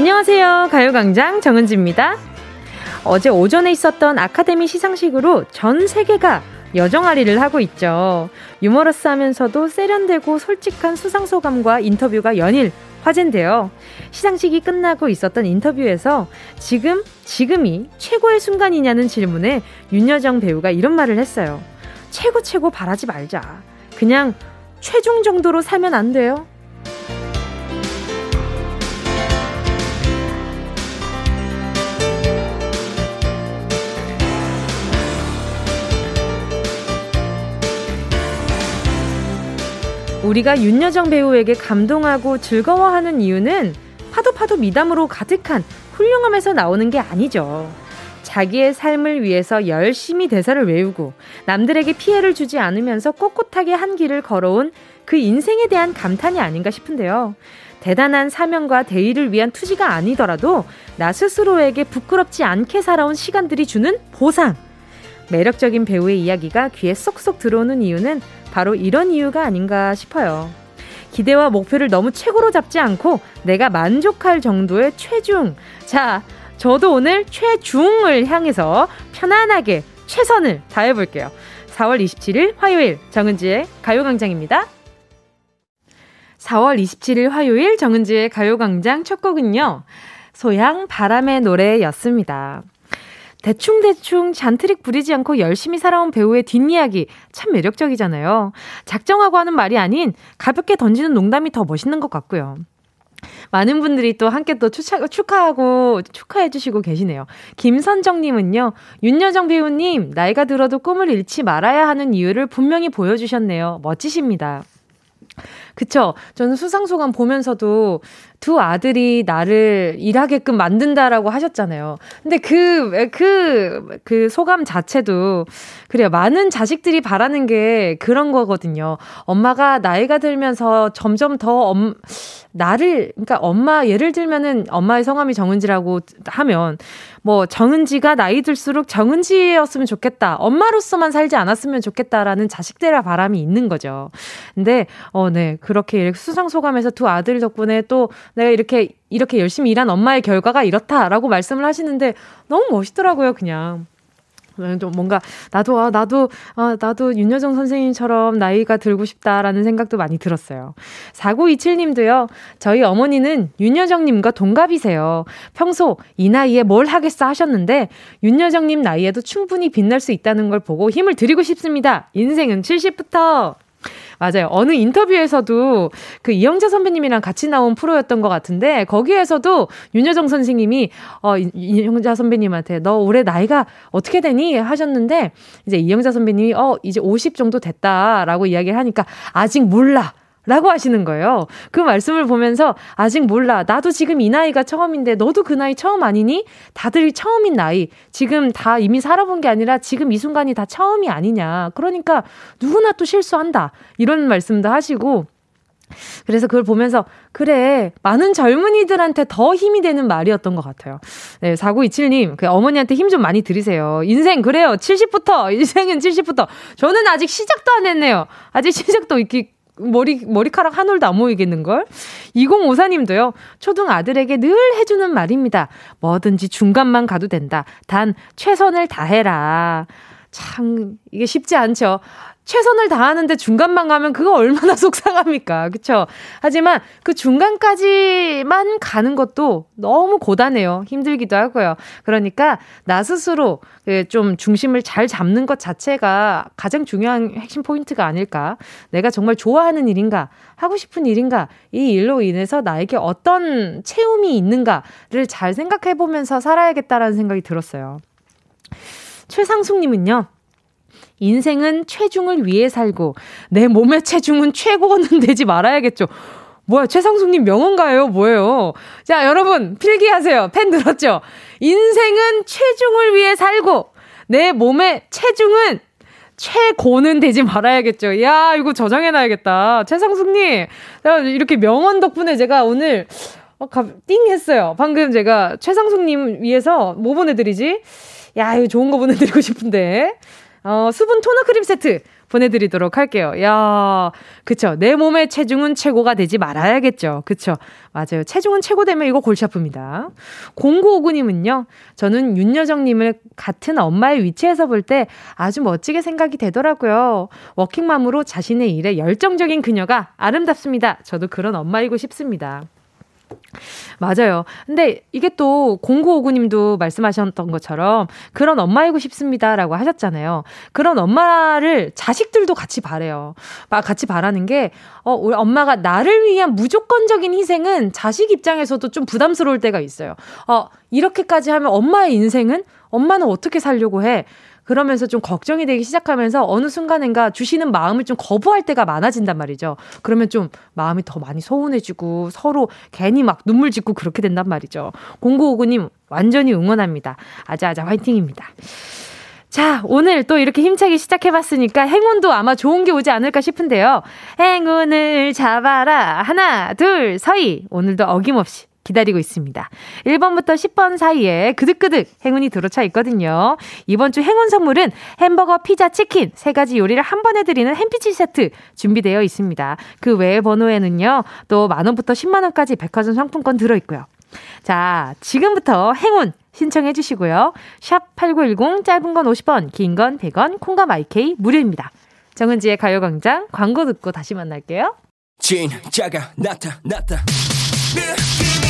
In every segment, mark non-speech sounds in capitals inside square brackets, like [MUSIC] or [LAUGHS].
안녕하세요. 가요광장 정은지입니다. 어제 오전에 있었던 아카데미 시상식으로 전 세계가 여정아리를 하고 있죠. 유머러스 하면서도 세련되고 솔직한 수상소감과 인터뷰가 연일 화제인데요. 시상식이 끝나고 있었던 인터뷰에서 지금, 지금이 최고의 순간이냐는 질문에 윤여정 배우가 이런 말을 했어요. 최고 최고 바라지 말자. 그냥 최종 정도로 살면 안 돼요? 우리가 윤여정 배우에게 감동하고 즐거워하는 이유는 파도 파도 미담으로 가득한 훌륭함에서 나오는 게 아니죠. 자기의 삶을 위해서 열심히 대사를 외우고 남들에게 피해를 주지 않으면서 꼿꼿하게 한 길을 걸어온 그 인생에 대한 감탄이 아닌가 싶은데요. 대단한 사명과 대의를 위한 투지가 아니더라도 나 스스로에게 부끄럽지 않게 살아온 시간들이 주는 보상. 매력적인 배우의 이야기가 귀에 쏙쏙 들어오는 이유는 바로 이런 이유가 아닌가 싶어요. 기대와 목표를 너무 최고로 잡지 않고 내가 만족할 정도의 최중. 자, 저도 오늘 최중을 향해서 편안하게 최선을 다해볼게요. 4월 27일 화요일 정은지의 가요광장입니다. 4월 27일 화요일 정은지의 가요광장 첫 곡은요. 소양 바람의 노래였습니다. 대충대충 잔트릭 부리지 않고 열심히 살아온 배우의 뒷이야기 참 매력적이잖아요. 작정하고 하는 말이 아닌 가볍게 던지는 농담이 더 멋있는 것 같고요. 많은 분들이 또 함께 또 축하, 축하하고 축하해주시고 계시네요. 김선정님은요, 윤여정 배우님, 나이가 들어도 꿈을 잃지 말아야 하는 이유를 분명히 보여주셨네요. 멋지십니다. 그쵸. 저는 수상소감 보면서도 두 아들이 나를 일하게끔 만든다라고 하셨잖아요. 근데 그, 그, 그 소감 자체도, 그래요. 많은 자식들이 바라는 게 그런 거거든요. 엄마가 나이가 들면서 점점 더 엄, 나를, 그러니까 엄마, 예를 들면은 엄마의 성함이 정은지라고 하면, 뭐, 정은지가 나이 들수록 정은지였으면 좋겠다. 엄마로서만 살지 않았으면 좋겠다라는 자식들의 바람이 있는 거죠. 근데, 어, 네. 그렇게 수상 소감에서 두 아들 덕분에 또 내가 이렇게 이렇게 열심히 일한 엄마의 결과가 이렇다라고 말씀을 하시는데 너무 멋있더라고요, 그냥. 좀 뭔가 나도 아 나도 아 나도 윤여정 선생님처럼 나이가 들고 싶다라는 생각도 많이 들었어요. 4927님도요. 저희 어머니는 윤여정 님과 동갑이세요. 평소 이 나이에 뭘 하겠어 하셨는데 윤여정 님 나이에도 충분히 빛날 수 있다는 걸 보고 힘을 드리고 싶습니다. 인생은 70부터 맞아요. 어느 인터뷰에서도 그 이영자 선배님이랑 같이 나온 프로였던 것 같은데 거기에서도 윤여정 선생님이 어 이영자 선배님한테 너 올해 나이가 어떻게 되니 하셨는데 이제 이영자 선배님이 어 이제 50 정도 됐다라고 이야기를 하니까 아직 몰라. 라고 하시는 거예요. 그 말씀을 보면서 아직 몰라. 나도 지금 이 나이가 처음인데 너도 그 나이 처음 아니니? 다들 처음인 나이. 지금 다 이미 살아본 게 아니라 지금 이 순간이 다 처음이 아니냐. 그러니까 누구나 또 실수한다. 이런 말씀도 하시고 그래서 그걸 보면서, 그래, 많은 젊은이들한테 더 힘이 되는 말이었던 것 같아요. 네, 4927님, 그 어머니한테 힘 좀 많이 들이세요. 인생, 그래요. 70부터, 인생은 70부터. 저는 아직 시작도 안 했네요. 아직 시작도 이렇게 머리, 머리카락 한 올도 안 모이겠는걸? 2054님도요, 초등 아들에게 늘 해주는 말입니다. 뭐든지 중간만 가도 된다. 단, 최선을 다해라. 참, 이게 쉽지 않죠. 최선을 다하는데 중간만 가면 그거 얼마나 [LAUGHS] 속상합니까? 그쵸? 하지만 그 중간까지만 가는 것도 너무 고단해요. 힘들기도 하고요. 그러니까 나 스스로 그좀 중심을 잘 잡는 것 자체가 가장 중요한 핵심 포인트가 아닐까. 내가 정말 좋아하는 일인가, 하고 싶은 일인가, 이 일로 인해서 나에게 어떤 체험이 있는가를 잘 생각해 보면서 살아야겠다라는 생각이 들었어요. 최상숙님은요, 인생은 체중을 위해 살고 내 몸의 체중은 최고는 [LAUGHS] 되지 말아야겠죠. 뭐야, 최상숙님 명언가예요? 뭐예요? 자, 여러분, 필기하세요. 펜 들었죠? 인생은 체중을 위해 살고, 내 몸의 체중은 최고는 되지 말아야겠죠. 야, 이거 저장해놔야겠다. 최상숙님, 이렇게 명언 덕분에 제가 오늘, 어, 띵 했어요. 방금 제가 최상숙님 위해서 뭐 보내드리지? 야, 이거 좋은 거 보내드리고 싶은데. 어, 수분 토너 크림 세트 보내드리도록 할게요. 야, 그쵸. 내 몸의 체중은 최고가 되지 말아야겠죠. 그쵸. 맞아요. 체중은 최고 되면 이거 골치 아픕니다. 0959님은요, 저는 윤여정님을 같은 엄마의 위치에서 볼 때 아주 멋지게 생각이 되더라고요. 워킹맘으로 자신의 일에 열정적인 그녀가 아름답습니다. 저도 그런 엄마이고 싶습니다. 맞아요. 근데 이게 또 0959님도 말씀하셨던 것처럼 그런 엄마이고 싶습니다라고 하셨잖아요. 그런 엄마를 자식들도 같이 바래요. 같이 바라는 게, 어, 우리 엄마가 나를 위한 무조건적인 희생은 자식 입장에서도 좀 부담스러울 때가 있어요. 어, 이렇게까지 하면 엄마의 인생은? 엄마는 어떻게 살려고 해? 그러면서 좀 걱정이 되기 시작하면서 어느 순간인가 주시는 마음을 좀 거부할 때가 많아진단 말이죠. 그러면 좀 마음이 더 많이 소원해지고 서로 괜히 막 눈물 짓고 그렇게 된단 말이죠. 0959님 완전히 응원합니다. 아자아자 화이팅입니다. 자, 오늘 또 이렇게 힘차게 시작해봤으니까 행운도 아마 좋은 게 오지 않을까 싶은데요. 행운을 잡아라. 하나, 둘, 서희. 오늘도 어김없이 기다리고 있습니다. 1번부터 10번 사이에 그득그득 행운이 들어차 있거든요. 이번 주 행운 선물은 햄버거, 피자, 치킨 세 가지 요리를 한 번에 드리는 햄피치 세트 준비되어 있습니다. 그 외의 번호에는요. 또 만원부터 10만원까지 백화점 상품권 들어있고요. 자, 지금부터 행운 신청해 주시고요. 샵 8910 짧은 건 50원, 긴 건 100원, 콩과 마이케이 무료입니다. 정은지의 가요광장 광고 듣고 다시 만날게요. 진짜가 나타났다. 느낌이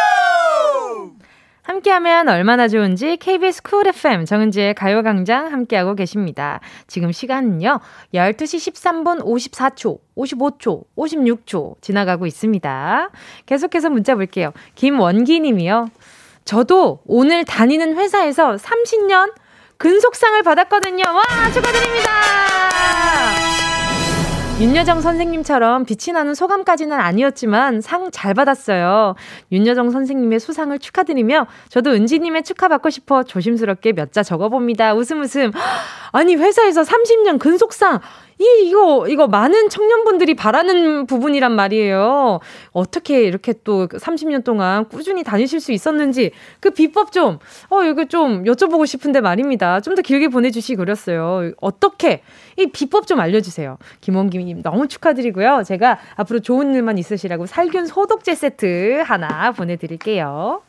함께하면 얼마나 좋은지 KBS 쿨 FM 정은지의 가요광장 함께하고 계십니다. 지금 시간은요, 12시 13분 54초, 55초, 56초 지나가고 있습니다. 계속해서 문자 볼게요. 김원기 님이요. 저도 오늘 다니는 회사에서 30년 근속상을 받았거든요. 와, 축하드립니다! 윤여정 선생님처럼 빛이 나는 소감까지는 아니었지만 상 잘 받았어요. 윤여정 선생님의 수상을 축하드리며 저도 은지님의 축하받고 싶어 조심스럽게 몇 자 적어봅니다. 웃음 웃음. [GASPS] 아니 회사에서 30년 근속상 이, 이거, 이거 많은 청년분들이 바라는 부분이란 말이에요. 어떻게 이렇게 또 30년 동안 꾸준히 다니실 수 있었는지 그 비법 좀, 어, 이거 좀 여쭤보고 싶은데 말입니다. 좀 더 길게 보내주시 그랬어요. 어떻게, 이 비법 좀 알려주세요. 김원기님 너무 축하드리고요. 제가 앞으로 좋은 일만 있으시라고 살균 소독제 세트 하나 보내드릴게요.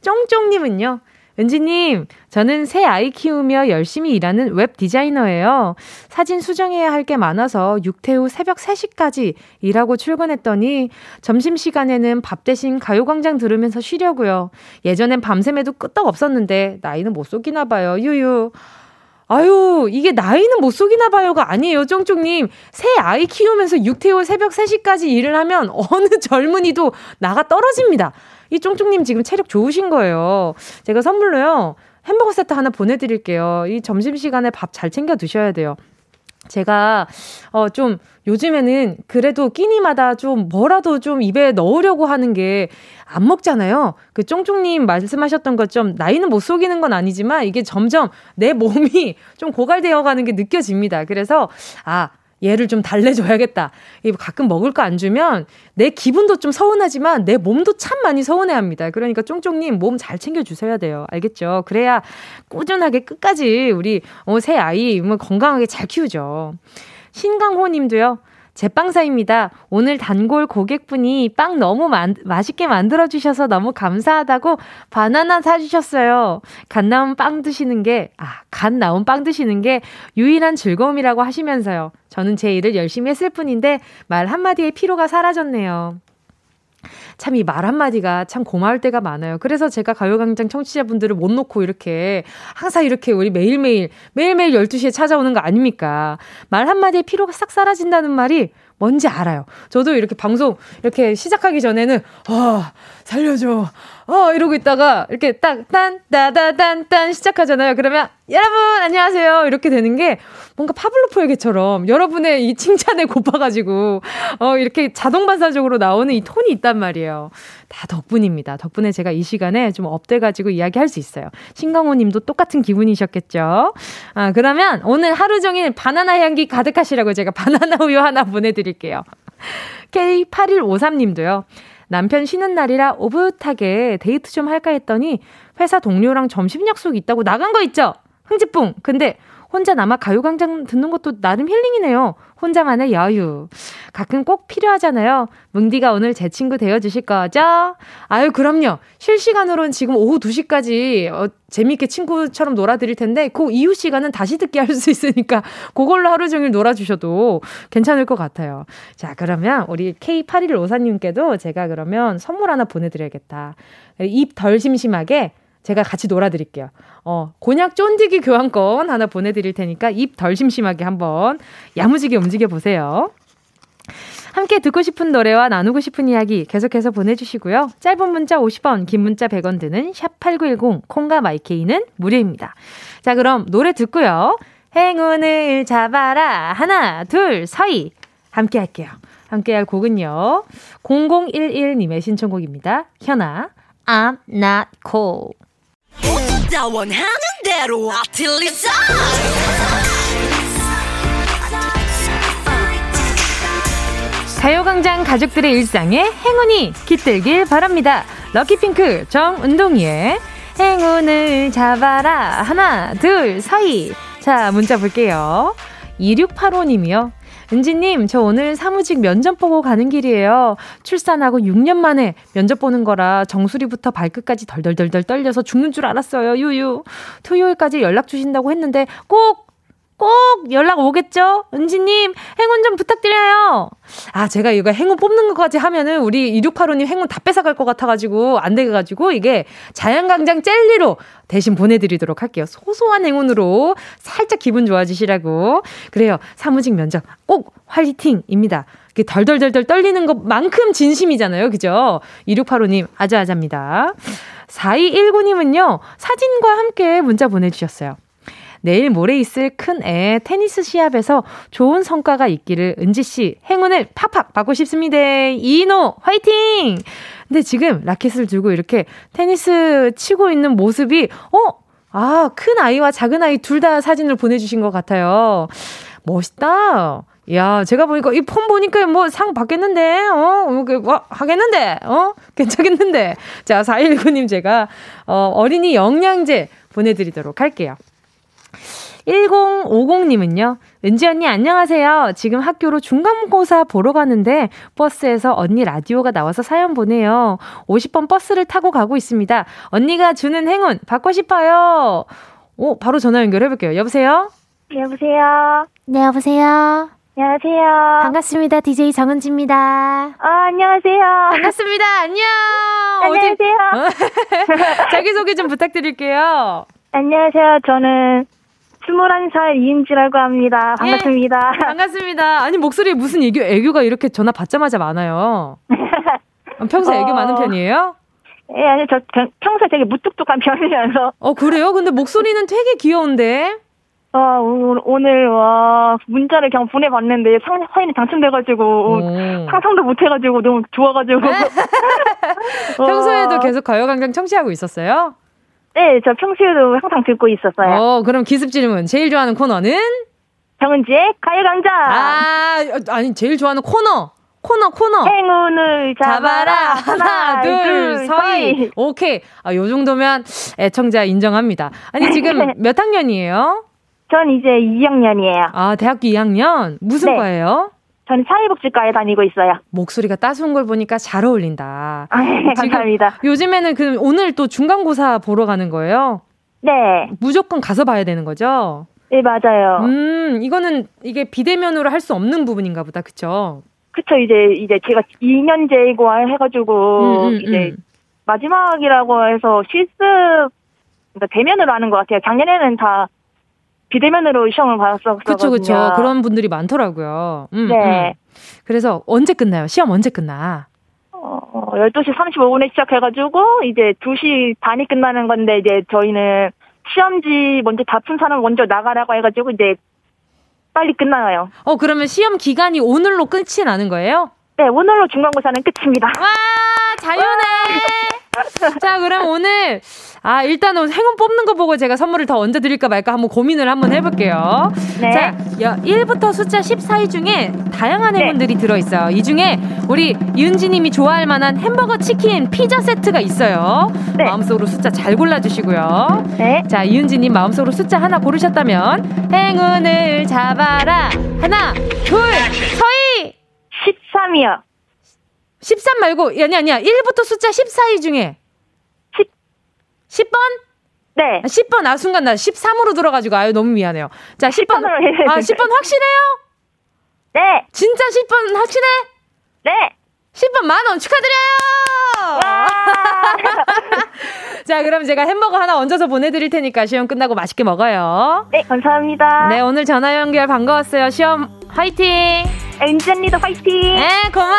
쫑쫑님은요. 은지님, 저는 세 아이 키우며 열심히 일하는 웹 디자이너예요. 사진 수정해야 할 게 많아서 육퇴 후 새벽 3시까지 일하고 출근했더니 점심시간에는 밥 대신 가요광장 들으면서 쉬려고요. 예전엔 밤샘에도 끄떡 없었는데 나이는 못 속이나 봐요. 유유. 아유, 이게 나이는 못 속이나 봐요가 아니에요, 쫑쫑님. 세 아이 키우면서 육퇴 후 새벽 3시까지 일을 하면 어느 [LAUGHS] 젊은이도 나가 떨어집니다. 이 쫑쫑님 지금 체력 좋으신 거예요. 제가 선물로요. 햄버거 세트 하나 보내드릴게요. 이 점심시간에 밥 잘 챙겨 드셔야 돼요. 제가, 어, 좀, 요즘에는 그래도 끼니마다 좀 뭐라도 좀 입에 넣으려고 하는 게 안 먹잖아요. 그 쫑쫑님 말씀하셨던 것좀 나이는 못 속이는 건 아니지만 이게 점점 내 몸이 좀 고갈되어 가는 게 느껴집니다. 그래서, 아, 얘를 좀 달래줘야겠다. 가끔 먹을 거 안 주면 내 기분도 좀 서운하지만 내 몸도 참 많이 서운해합니다. 그러니까 쫑쫑님 몸 잘 챙겨주셔야 돼요. 알겠죠? 그래야 꾸준하게 끝까지 우리 어, 새 아이 뭐 건강하게 잘 키우죠. 신강호 님도요. 제빵사입니다. 오늘 단골 고객분이 빵 너무 만, 맛있게 만들어주셔서 너무 감사하다고 바나나 사주셨어요. 갓 나온 빵 드시는 게, 아, 갓 나온 빵 드시는 게 유일한 즐거움이라고 하시면서요. 저는 제 일을 열심히 했을 뿐인데 말 한마디에 피로가 사라졌네요. 참 이 말 한마디가 참 고마울 때가 많아요. 그래서 제가 가요광장 청취자분들을 못 놓고 이렇게 항상 이렇게 우리 매일매일, 매일매일 12시에 찾아오는 거 아닙니까? 말 한마디에 피로가 싹 사라진다는 말이 뭔지 알아요. 저도 이렇게 방송 이렇게 시작하기 전에는, 아, 살려줘. 어, 이러고 있다가 이렇게 딱, 딴, 따다단, 딴 시작하잖아요. 그러면 여러분, 안녕하세요. 이렇게 되는 게 뭔가 파블로프의 개처럼 여러분의 이 칭찬에 [LAUGHS] 고파가지고, 어, 이렇게 자동 반사적으로 나오는 이 톤이 있단 말이에요. 다 덕분입니다. 덕분에 제가 이 시간에 좀 up돼가지고 이야기할 수 있어요. 신강호 님도 똑같은 기분이셨겠죠? 아, 그러면 오늘 하루 종일 바나나 향기 가득하시라고 제가 바나나 우유 하나 [LAUGHS] 보내드릴게요. [LAUGHS] K8153 님도요. 남편 쉬는 날이라 오붓하게 데이트 좀 할까 했더니 회사 동료랑 점심 약속 있다고 나간 거 있죠? 흥지뿡. 근데 혼자 남아 가요광장 듣는 것도 나름 힐링이네요. 혼자만의 여유. 가끔 꼭 필요하잖아요. 뭉디가 오늘 제 친구 되어주실 거죠? 아유, 그럼요. 실시간으로는 지금 오후 2시까지 어, 재미있게 친구처럼 놀아드릴 텐데, 그 이후 시간은 다시 듣게 할수 있으니까, 그걸로 하루 종일 놀아주셔도 괜찮을 것 같아요. 자, 그러면 우리 K8154님께도 제가 그러면 선물 하나 보내드려야겠다. 입 덜 심심하게 제가 같이 놀아드릴게요. 어, 곤약 쫀디기 교환권 하나 보내드릴 테니까 입 덜 심심하게 한번 야무지게 움직여 보세요. 함께 듣고 싶은 노래와 나누고 싶은 이야기 계속해서 보내주시고요. 짧은 문자 50원, 긴 문자 100원 드는 샵8910, 콩과 마이케이는 무료입니다. 자, 그럼 노래 듣고요. 행운을 잡아라. 하나, 둘, 서희. 함께 할게요. 함께 할 곡은요. 0011님의 신청곡입니다. 현아, I'm not cool. 나 원하는 대로 아틀리사 가요광장 가족들의 일상에 행운이 깃들길 바랍니다. 럭키핑크 정운동이의 행운을 잡아라 하나 둘 서희 자 문자 볼게요. 2685님이요. 은지님, 저 오늘 사무직 면접 보고 가는 길이에요. 출산하고 6년 만에 면접 보는 거라 정수리부터 발끝까지 덜덜덜덜 떨려서 죽는 줄 알았어요. 유유. 토요일까지 연락 주신다고 했는데 꼭 꼭 연락 오겠죠? 은지님, 행운 좀 부탁드려요. 아, 제가 이거 행운 뽑는 것까지 하면은 우리 2685님 행운 다 뺏어갈 것 같아가지고, 안 돼가지고, 이게 자연강장 젤리로 대신 보내드리도록 할게요. 소소한 행운으로 살짝 기분 좋아지시라고. 그래요. 사무직 면접 꼭 화이팅입니다. 덜덜덜덜 떨리는 것만큼 진심이잖아요. 그죠? 2685님, 아자아자입니다. 4219님은요, 사진과 함께 문자 보내주셨어요. 내일 모레 있을 큰 애 테니스 시합에서 좋은 성과가 있기를 은지 씨 행운을 팍팍 받고 싶습니다. 이노 화이팅! 근데 지금 라켓을 들고 이렇게 테니스 치고 있는 모습이 어? 아, 큰 아이와 작은 아이 둘 다 사진을 보내주신 것 같아요. 멋있다. 야, 제가 보니까 이폰 보니까 뭐 상 받겠는데, 어, 뭐, 그, 뭐, 하겠는데, 어, 괜찮겠는데. 자, 419님 제가, 어, 어린이 영양제 보내드리도록 할게요. 1050님은요, 은지 언니 안녕하세요. 지금 학교로 중간고사 보러 가는데 버스에서 언니 라디오가 나와서 사연 보내요. 50번 버스를 타고 가고 있습니다. 언니가 주는 행운 받고 싶어요. 오, 바로 전화 연결해볼게요. 여보세요? 여보세요? 네, 여보세요? 안녕하세요. 반갑습니다. DJ 정은지입니다. 아, 안녕하세요. 반갑습니다. 안녕. [LAUGHS] 안녕하세요. 어디... [LAUGHS] 자기소개 좀 부탁드릴게요. 안녕하세요. 저는 21살 이은지라고 합니다. 반갑습니다. 예, 반갑습니다. 아니, 목소리에 무슨 애교, 애교가 이렇게 전화 받자마자 많아요. [LAUGHS] 평소에 애교 어... 많은 편이에요? 예, 아니, 저 평소에 되게 무뚝뚝한 편이라서. 어, 그래요? 근데 목소리는 되게 귀여운데? 어, 오늘, 와, 문자를 그냥 보내봤는데, 상, 사인이 당첨돼가지고, 오. 상상도 못해가지고, 너무 좋아가지고. [LAUGHS] [LAUGHS] 평소에도 계속 가요광장 청취하고 있었어요? 네, 저 평소에도 항상 듣고 있었어요. 어, 그럼 기습 질문. 제일 좋아하는 코너는? 정은지의 가요강좌. 아, 아니, 제일 좋아하는 코너. 코너, 코너. 행운을 잡아라. 하나, 둘, 서희. 오케이. 아, 요 정도면 애청자 인정합니다. 아니, 지금 [LAUGHS] 몇 학년이에요? 전 이제 2학년이에요. 아, 대학교 2학년? 무슨 네. 과예요? 저는 사회복지과에 다니고 있어요. 목소리가 따스운 걸 보니까 잘 어울린다. 아, 네, 감사합니다. 요즘에는 그 오늘 또 중간고사 보러 가는 거예요? 네. 무조건 가서 봐야 되는 거죠? 네, 맞아요. 음, 이거는 이게 비대면으로 할 수 없는 부분인가 보다. 그쵸? 그쵸. 이제 이제 제가 2년제고 해 가지고 음, 음, 이제 음. 마지막이라고 해서 실습 그러니까 대면으로 하는 것 같아요. 작년에는 다 비대면으로 시험을 받았었거든요. 그렇죠, 그렇죠. 그런 분들이 많더라고요. 음, 네. 음. 그래서 언제 끝나요? 시험 언제 끝나? 어, 12시 35분에 시작해가지고, 이제 2시 반이 끝나는 건데, 이제 저희는 시험지 먼저 다 푼 사람 먼저 나가라고 해가지고, 이제 빨리 끝나요. 어, 그러면 시험 기간이 오늘로 끝이 나는 거예요? 네, 오늘로 중간고사는 끝입니다. 와, 자유네! [LAUGHS] [LAUGHS] 자, 그럼 오늘, 아, 일단 행운 뽑는 거 보고 제가 선물을 더 얹어 드릴까 말까 한번 고민을 한번 해볼게요. 네. 자, 1부터 숫자 14위 중에 다양한 네. 행운들이 네. 들어있어요. 이 중에 우리 윤지님이 좋아할 만한 햄버거, 치킨, 피자 세트가 있어요. 네. 마음속으로 숫자 잘 골라주시고요. 네. 자, 윤지님 마음속으로 숫자 하나 고르셨다면 행운을 잡아라. 하나, 둘, 서희! 13이요. 13 말고, 아니, 아니야. 1부터 숫자 14위 중에. 10. 10번? 네. 10번, 아, 순간 나 13으로 들어가지고, 아유, 너무 미안해요. 자, 10번. 10번으로 아, 10번 확실해요? 네. 진짜 10번 확실해? 네. 10번 만원 축하드려요! [LAUGHS] 자, 그럼 제가 햄버거 하나 얹어서 보내드릴 테니까 시험 끝나고 맛있게 먹어요. 네, 감사합니다. 네, 오늘 전화 연결 반가웠어요. 시험 화이팅! 엔지 언니도 화이팅! 네, 고마워!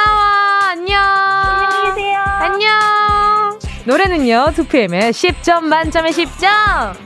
안녕! 안녕히 계세요! 안녕! 노래는요, 2PM의 10점 만점에 10점!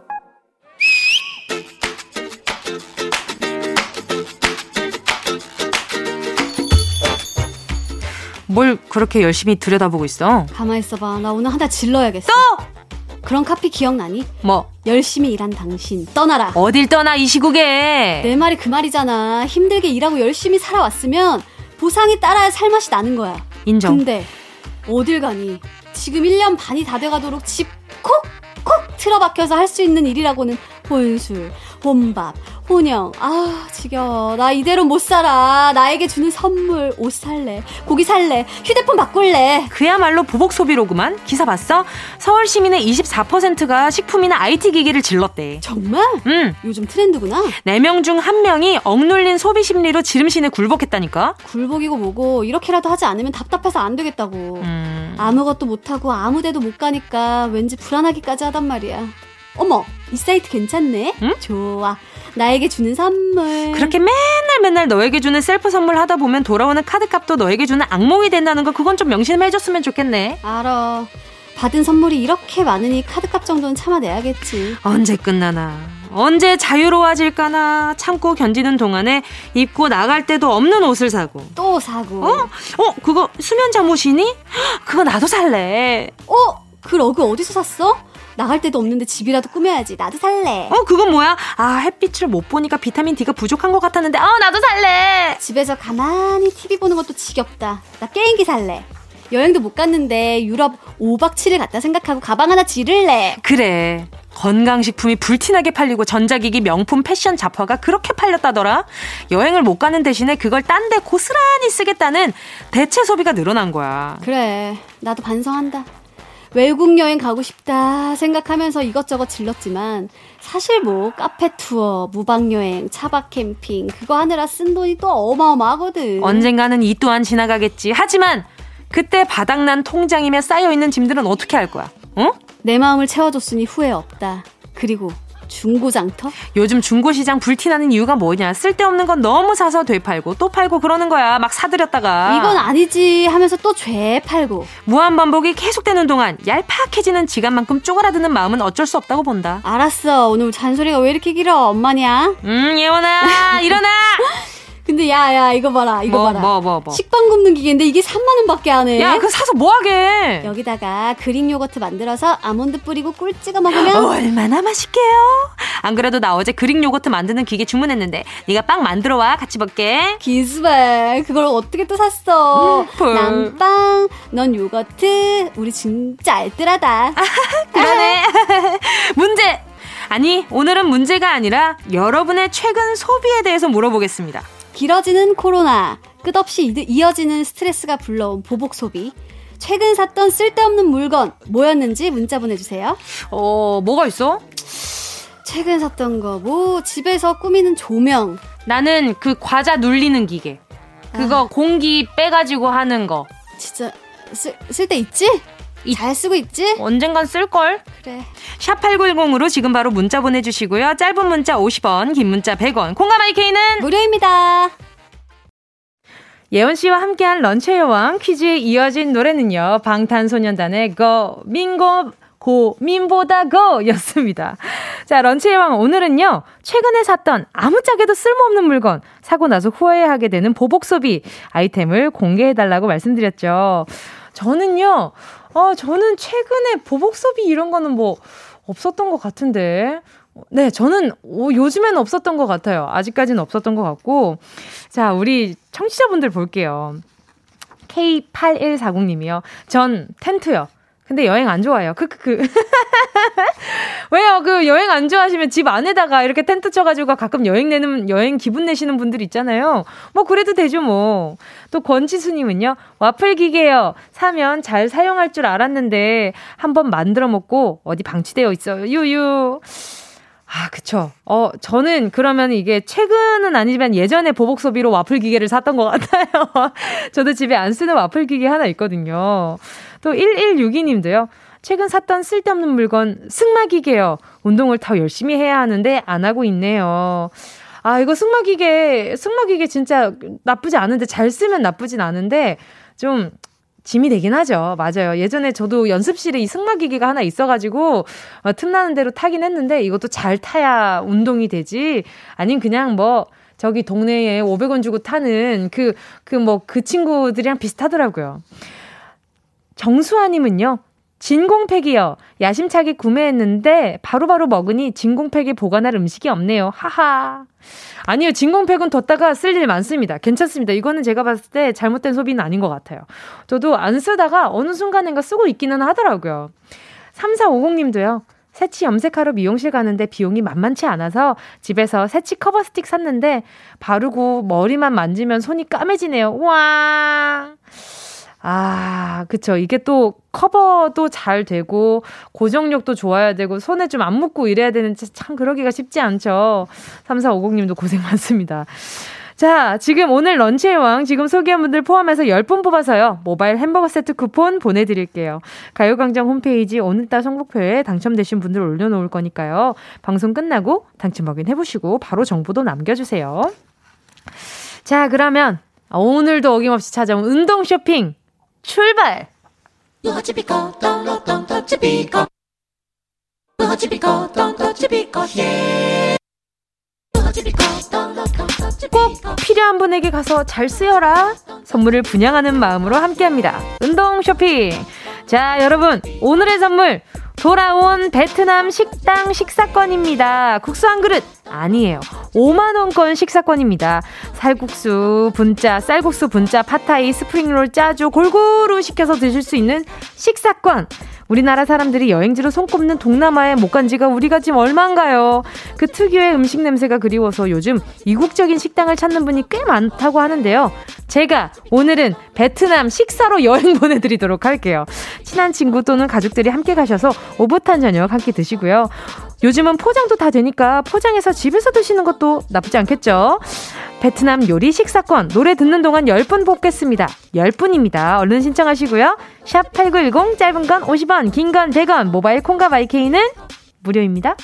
뭘 그렇게 열심히 들여다보고 있어? 가만 있어봐. 나 오늘 하나 질러야겠어. 또! 그런 카피 기억나니? 뭐? 열심히 일한 당신 떠나라. 어딜 떠나 이 시국에? 내 말이 그 말이잖아. 힘들게 일하고 열심히 살아왔으면 보상이 따라야 살맛이 나는 거야. 인정. 근데 어딜 가니? 지금 1년 반이 다 돼가도록 집 콕콕 틀어박혀서 할 수 있는 일이라고는 혼술, 혼밥, 혼영. 아, 지겨워. 나 이대로 못 살아. 나에게 주는 선물, 옷 살래. 고기 살래. 휴대폰 바꿀래. 그야말로 보복 소비로구만. 기사 봤어? 서울 시민의 24%가 식품이나 IT 기기를 질렀대. 정말? 응. 요즘 트렌드구나. 4명 중 1명이 억눌린 소비 심리로 지름신에 굴복했다니까? 굴복이고 뭐고, 이렇게라도 하지 않으면 답답해서 안 되겠다고. 음. 아무것도 못하고 아무 데도 못 가니까 왠지 불안하기까지 하단 말이야. 어머, 이 사이트 괜찮네? 응? 좋아. 나에게 주는 선물. 그렇게 맨날 맨날 너에게 주는 셀프 선물 하다 보면 돌아오는 카드값도 너에게 주는 악몽이 된다는 거 그건 좀 명심해 줬으면 좋겠네. 알아. 받은 선물이 이렇게 많으니 카드값 정도는 참아내야겠지. 언제 끝나나. 언제 자유로워질까나 참고 견디는 동안에 입고 나갈 때도 없는 옷을 사고 또 사고 어? 어 그거 수면 잠옷이니? [GASPS] 그거 나도 살래 어? 그 러그 어디서 샀어? 나갈 데도 없는데 집이라도 꾸며야지. 나도 살래. 어, 그건 뭐야? 아, 햇빛을 못 보니까 비타민 D가 부족한 것 같았는데, 아, 나도 살래! 집에서 가만히 TV 보는 것도 지겹다. 나 게임기 살래. 여행도 못 갔는데 유럽 5박 7일 갔다 생각하고 가방 하나 지를래. 그래. 건강식품이 불티나게 팔리고 전자기기 명품 패션 잡화가 그렇게 팔렸다더라. 여행을 못 가는 대신에 그걸 딴 데 고스란히 쓰겠다는 대체 소비가 늘어난 거야. 그래. 나도 반성한다. 외국 여행 가고 싶다 생각하면서 이것저것 질렀지만 사실 뭐 카페 투어, 무박 여행, 차박 캠핑 그거 하느라 쓴 돈이 또 어마어마하거든. 언젠가는 이 또한 지나가겠지. 하지만 그때 바닥난 통장이며 쌓여 있는 짐들은 어떻게 할 거야? 어? 내 마음을 채워줬으니 후회 없다. 그리고 중고장터? 요즘 중고시장 불티나는 이유가 뭐냐? 쓸데없는 건 너무 사서 되팔고 또 팔고 그러는 거야. 막 사들였다가. 이건 아니지 하면서 또 죄팔고. 무한반복이 계속되는 동안 얄팍해지는 지갑만큼 쪼그라드는 마음은 어쩔 수 없다고 본다. 알았어. 오늘 잔소리가 왜 이렇게 길어? 엄마냐? 음, 예원아, 일어나! [LAUGHS] 근데 야야 이거 봐라 이거 뭐, 봐라 뭐, 뭐, 뭐. 식빵 굽는 기계인데 이게 3만 원밖에 안 해. 야 그거 사서 뭐 하게? 여기다가 그릭 요거트 만들어서 아몬드 뿌리고 꿀 찍어 먹으면 얼마나 맛있게요. 안 그래도 나 어제 그릭 요거트 만드는 기계 주문했는데 네가 빵 만들어 와 같이 먹게. 기스발 그걸 어떻게 또 샀어? 음, 난 빵, 넌 요거트. 우리 진짜 알뜰하다. 그러네. [LAUGHS] 문제. 아니, 오늘은 문제가 아니라 여러분의 최근 소비에 대해서 물어보겠습니다. 길어지는 코로나, 끝없이 이어지는 스트레스가 불러온 보복 소비. 최근 샀던 쓸데없는 물건 뭐였는지 문자 보내주세요. 어, 뭐가 있어? 최근 샀던 거, 뭐, 집에서 꾸미는 조명. 나는 그 과자 눌리는 기계. 그거 아. 공기 빼가지고 하는 거. 진짜, 쓸, 쓸데 있지? 이, 잘 쓰고 있지? 언젠간 쓸걸? 그래. 샵8910으로 지금 바로 문자 보내주시고요. 짧은 문자 50원, 긴 문자 100원. 콩감 IK는 무료입니다. 예원 씨와 함께한 런치의 여왕 퀴즈에 이어진 노래는요. 방탄소년단의 거 민고 고민보다 고 였습니다. 자, 런치의 왕 오늘은요. 최근에 샀던 아무짝에도 쓸모없는 물건 사고 나서 후회하게 되는 보복 소비 아이템을 공개해 달라고 말씀드렸죠. 저는요. 어, 저는 최근에 보복 소비 이런 거는 뭐 없었던 것 같은데. 네, 저는 오, 요즘에는 없었던 것 같아요. 아직까지는 없었던 것 같고. 자, 우리 청취자분들 볼게요. K8140님이요. 전 텐트요. 근데 여행 안 좋아해요. 크크크. [LAUGHS] 왜요? 그 여행 안 좋아하시면 집 안에다가 이렇게 텐트 쳐가지고 가끔 여행 내는, 여행 기분 내시는 분들 있잖아요. 뭐, 그래도 되죠, 뭐. 또 권지수님은요, 와플 기계요. 사면 잘 사용할 줄 알았는데, 한번 만들어 먹고 어디 방치되어 있어요. 유유. 아, 그쵸. 어, 저는 그러면 이게 최근은 아니지만 예전에 보복 소비로 와플 기계를 샀던 것 같아요. [LAUGHS] 저도 집에 안 쓰는 와플 기계 하나 있거든요. 또 1162님도요. 최근 샀던 쓸데없는 물건 승마기계요. 운동을 더 열심히 해야 하는데 안 하고 있네요. 아, 이거 승마기계, 승마기계 진짜 나쁘지 않은데 잘 쓰면 나쁘진 않은데 좀 짐이 되긴 하죠. 맞아요. 예전에 저도 연습실에 이 승마기계가 하나 있어가지고 어, 틈나는 대로 타긴 했는데 이것도 잘 타야 운동이 되지. 아니면 그냥 뭐 저기 동네에 500원 주고 타는 그, 그 뭐, 그 친구들이랑 비슷하더라고요. 정수아님은요, 진공팩이요. 야심차게 구매했는데 바로바로 바로 먹으니 진공팩에 보관할 음식이 없네요. 하하. 아니요, 진공팩은 뒀다가 쓸 일 많습니다. 괜찮습니다. 이거는 제가 봤을 때 잘못된 소비는 아닌 것 같아요. 저도 안 쓰다가 어느 순간인가 쓰고 있기는 하더라고요. 3450님도요. 새치 염색하러 미용실 가는데 비용이 만만치 않아서 집에서 새치 커버 스틱 샀는데 바르고 머리만 만지면 손이 까매지네요. 와. 아, 그쵸. 이게 또 커버도 잘 되고, 고정력도 좋아야 되고, 손에 좀 안 묻고 이래야 되는데 참 그러기가 쉽지 않죠. 3450님도 고생 많습니다. 자, 지금 오늘 런치의 왕, 지금 소개한 분들 포함해서 10분 뽑아서요. 모바일 햄버거 세트 쿠폰 보내드릴게요. 가요광장 홈페이지 오늘따라 성북표에 당첨되신 분들 올려놓을 거니까요. 방송 끝나고 당첨 확인해보시고 바로 정보도 남겨주세요. 자, 그러면 오늘도 어김없이 찾아온 운동 쇼핑 출발! 꼭 필요한 분에게 가서 잘 쓰여라. 선물을 분양하는 마음으로 함께합니다. 운동 쇼핑. 자, 여러분, 오늘의 선물 돌아온 베트남 식당 식사권입니다. 국수 한 그릇 아니에요. 5만 원권 식사권입니다. 살국수, 분짜, 쌀국수, 분짜, 파타이, 스프링롤, 짜조 골고루 시켜서 드실 수 있는 식사권. 우리나라 사람들이 여행지로 손꼽는 동남아에 못 간 지가 우리가 지금 얼마인가요? 그 특유의 음식 냄새가 그리워서 요즘 이국적인 식당을 찾는 분이 꽤 많다고 하는데요. 제가 오늘은 베트남 식사로 여행 [LAUGHS] 보내드리도록 할게요. 친한 친구 또는 가족들이 함께 가셔서 오붓한 저녁 함께 드시고요. 요즘은 포장도 다 되니까 포장해서 집에서 드시는 것도 나쁘지 않겠죠? 베트남 요리 식사권 노래 듣는 동안 10분 뽑겠습니다. 10분입니다. 얼른 신청하시고요. 샵 8910 짧은 건 50원, 긴 건 100원, 모바일 콩과 마이케이는 무료입니다.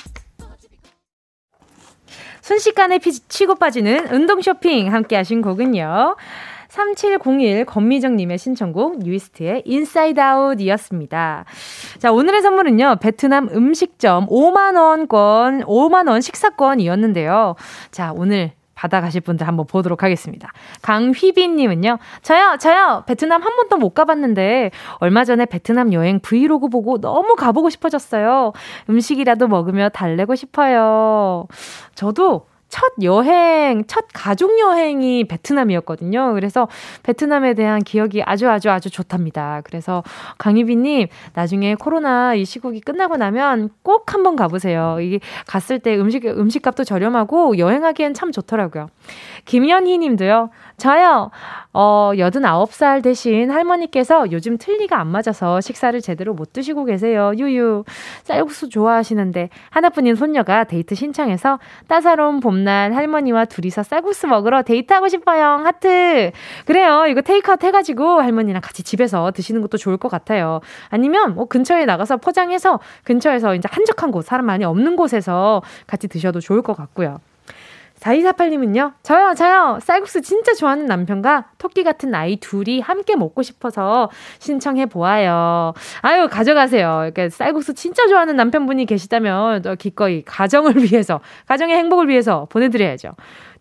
순식간에 피, 치고 빠지는 운동 쇼핑 함께 하신 곡은요. 3701 권미정님의 신청곡 뉴이스트의 Inside Out이었습니다. 자, 오늘의 선물은요. 베트남 음식점 5만원권, 5만원 식사권이었는데요. 자, 오늘 받아가실 분들 한번 보도록 하겠습니다. 강휘빈님은요, 저요, 저요, 베트남 한 번도 못 가봤는데, 얼마 전에 베트남 여행 브이로그 보고 너무 가보고 싶어졌어요. 음식이라도 먹으며 달래고 싶어요. 저도 첫 여행, 첫 가족 여행이 베트남이었거든요. 그래서 베트남에 대한 기억이 아주 아주 아주 좋답니다. 그래서 강유비님, 나중에 코로나 이 시국이 끝나고 나면 꼭 한번 가보세요. 이게 갔을 때 음식, 음식값도 저렴하고 여행하기엔 참 좋더라고요. 김연희 님도요. 저요, 어, 89살 대신 할머니께서 요즘 틀니가 안 맞아서 식사를 제대로 못 드시고 계세요. 유유. 쌀국수 좋아하시는데 하나뿐인 손녀가 데이트 신청해서 따사로운 봄날 할머니와 둘이서 쌀국수 먹으러 데이트하고 싶어요. 하트. 그래요. 이거 테이크아웃 해가지고 할머니랑 같이 집에서 드시는 것도 좋을 것 같아요. 아니면 뭐 근처에 나가서 포장해서 근처에서 이제 한적한 곳, 사람 많이 없는 곳에서 같이 드셔도 좋을 것 같고요. 4248님은요, 저요, 저요, 쌀국수 진짜 좋아하는 남편과 토끼 같은 아이 둘이 함께 먹고 싶어서 신청해 보아요. 아유, 가져가세요. 이렇게 쌀국수 진짜 좋아하는 남편분이 계시다면, 기꺼이 가정을 [LAUGHS] 위해서, 가정의 행복을 위해서 보내드려야죠.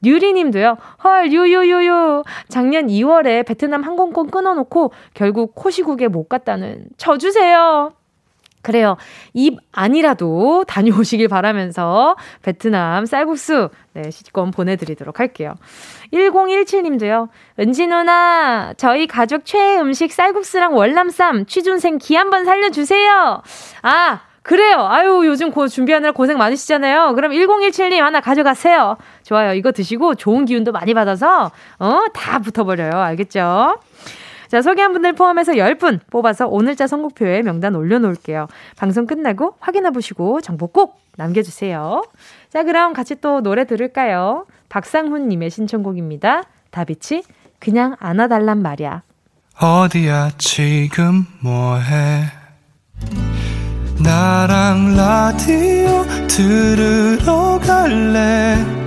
뉴리님도요, 헐, 유유유유. 작년 2월에 베트남 항공권 끊어놓고 결국 코시국에 못 갔다는 저 주세요. 그래요. 입 아니라도 다녀오시길 바라면서 베트남 쌀국수 네, 시식권 보내드리도록 할게요. 1017님도요. 은지 누나, 저희 가족 최애 음식 쌀국수랑 월남쌈 취준생 기 한번 살려주세요. 아, 그래요. 아유, 요즘 고 준비하느라 고생 많으시잖아요. 그럼 1017님 하나 가져가세요. 좋아요. 이거 드시고 좋은 기운도 많이 받아서, 어, 다 붙어버려요. 알겠죠? 자, 소개한 분들 포함해서 10분 뽑아서 오늘자 선곡표에 명단 올려놓을게요. 방송 끝나고 확인해보시고 정보 꼭 남겨주세요. 자, 그럼 같이 또 노래 들을까요? 박상훈님의 신청곡입니다. 다비치, 그냥 안아달란 말이야. 어디야, 지금 뭐해? 나랑 라디오 들으러 갈래?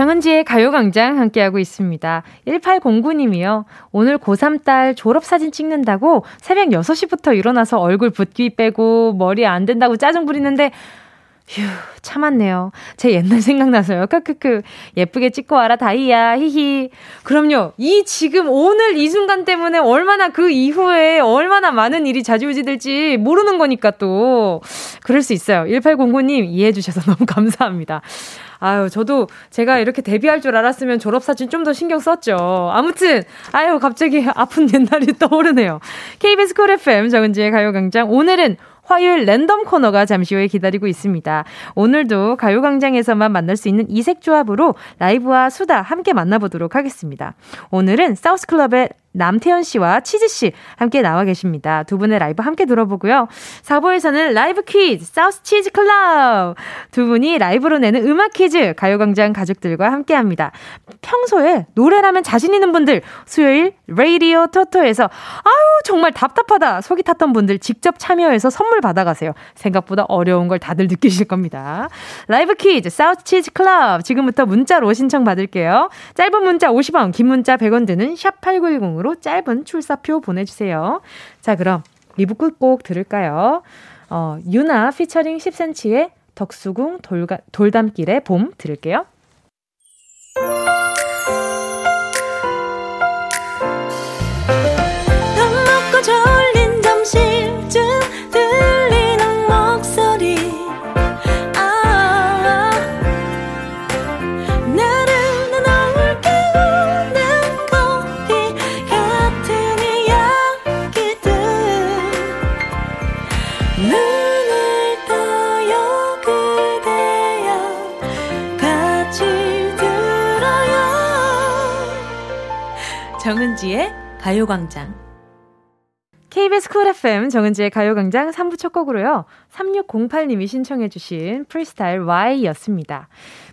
정은지의 가요광장 함께하고 있습니다. 1809님이요. 오늘 고3 딸 졸업사진 찍는다고 새벽 6시부터 일어나서 얼굴 붓기 빼고 머리 안 된다고 짜증 부리는데 휴, 참았네요. 제 옛날 생각나서요. 크크크. 예쁘게 찍고 와라, 다이야. 히히. 그럼요. 이 지금 오늘 이 순간 때문에 얼마나 그 이후에 얼마나 많은 일이 자지우지될지 모르는 거니까 또. 그럴 수 있어요. 1809님 이해해 주셔서 [LAUGHS] 너무 감사합니다. 아유, 저도 제가 이렇게 데뷔할 줄 알았으면 졸업사진 좀 더 신경 썼죠. 아무튼, 아유, 갑자기 아픈 옛날이 [LAUGHS] 떠오르네요. KBS Cool FM 정은지의 가요광장. 오늘은 화요일 랜덤 코너가 잠시 후에 기다리고 있습니다. 오늘도 가요광장에서만 만날 수 있는 이색 조합으로 라이브와 수다 함께 만나보도록 하겠습니다. 오늘은 사우스클럽의 남태현 씨와 치즈 씨 함께 나와 계십니다. 두 분의 라이브 함께 들어보고요. 4부에서는 라이브 퀴즈 사우스 치즈 클럽 두 분이 라이브로 내는 음악 퀴즈 가요광장 가족들과 함께 합니다. 평소에 노래라면 자신 있는 분들 수요일 레이디오 토토에서 아유 정말 답답하다 속이 탔던 분들 직접 참여해서 선물 받아가세요. 생각보다 어려운 걸 다들 느끼실 겁니다. 라이브 퀴즈 사우스 치즈 클럽 지금부터 문자로 신청 받을게요. 짧은 문자 50원 긴 문자 100원 드는 샵 8910 으로 짧은 출사표 보내주세요. 자, 그럼 2부 끝곡 들을까요? 어, 유나 피처링 10cm의 덕수궁 돌가, 돌담길의 봄 들을게요. 정은지의 가요광장. KBS Cool FM 정은지의 가요광장 3부 첫 곡으로요. 3608님이 신청해주신 프리스타일 Y였습니다.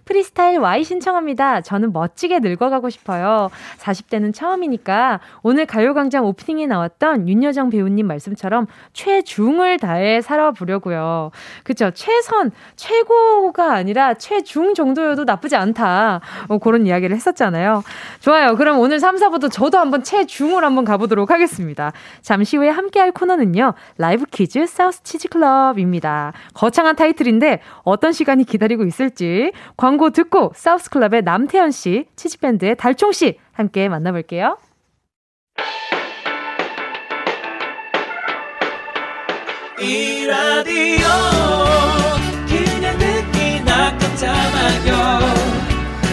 프리스타일 Y 신청합니다. 저는 멋지게 늙어가고 싶어요. 40대는 처음이니까 오늘 가요광장 오프닝에 나왔던 윤여정 배우님 말씀처럼 최중을 다해 살아보려고요. 그쵸? 최선, 최고가 아니라 최중 정도여도 나쁘지 않다. 뭐 그런 이야기를 했었잖아요. 좋아요. 그럼 오늘 3, 4부도 저도 한번 최중을 한번 가보도록 하겠습니다. 잠시 후에 함께할 코너는요. 라이브 퀴즈 사우스 치즈 클럽입니다. 거창한 타이틀인데 어떤 시간이 기다리고 있을지 광고 광고 듣고 사우스클럽의 남태현 씨, 치즈밴드의 달총 씨 함께 만나볼게요. 이 라디오 그냥 듣기나 깜짝마요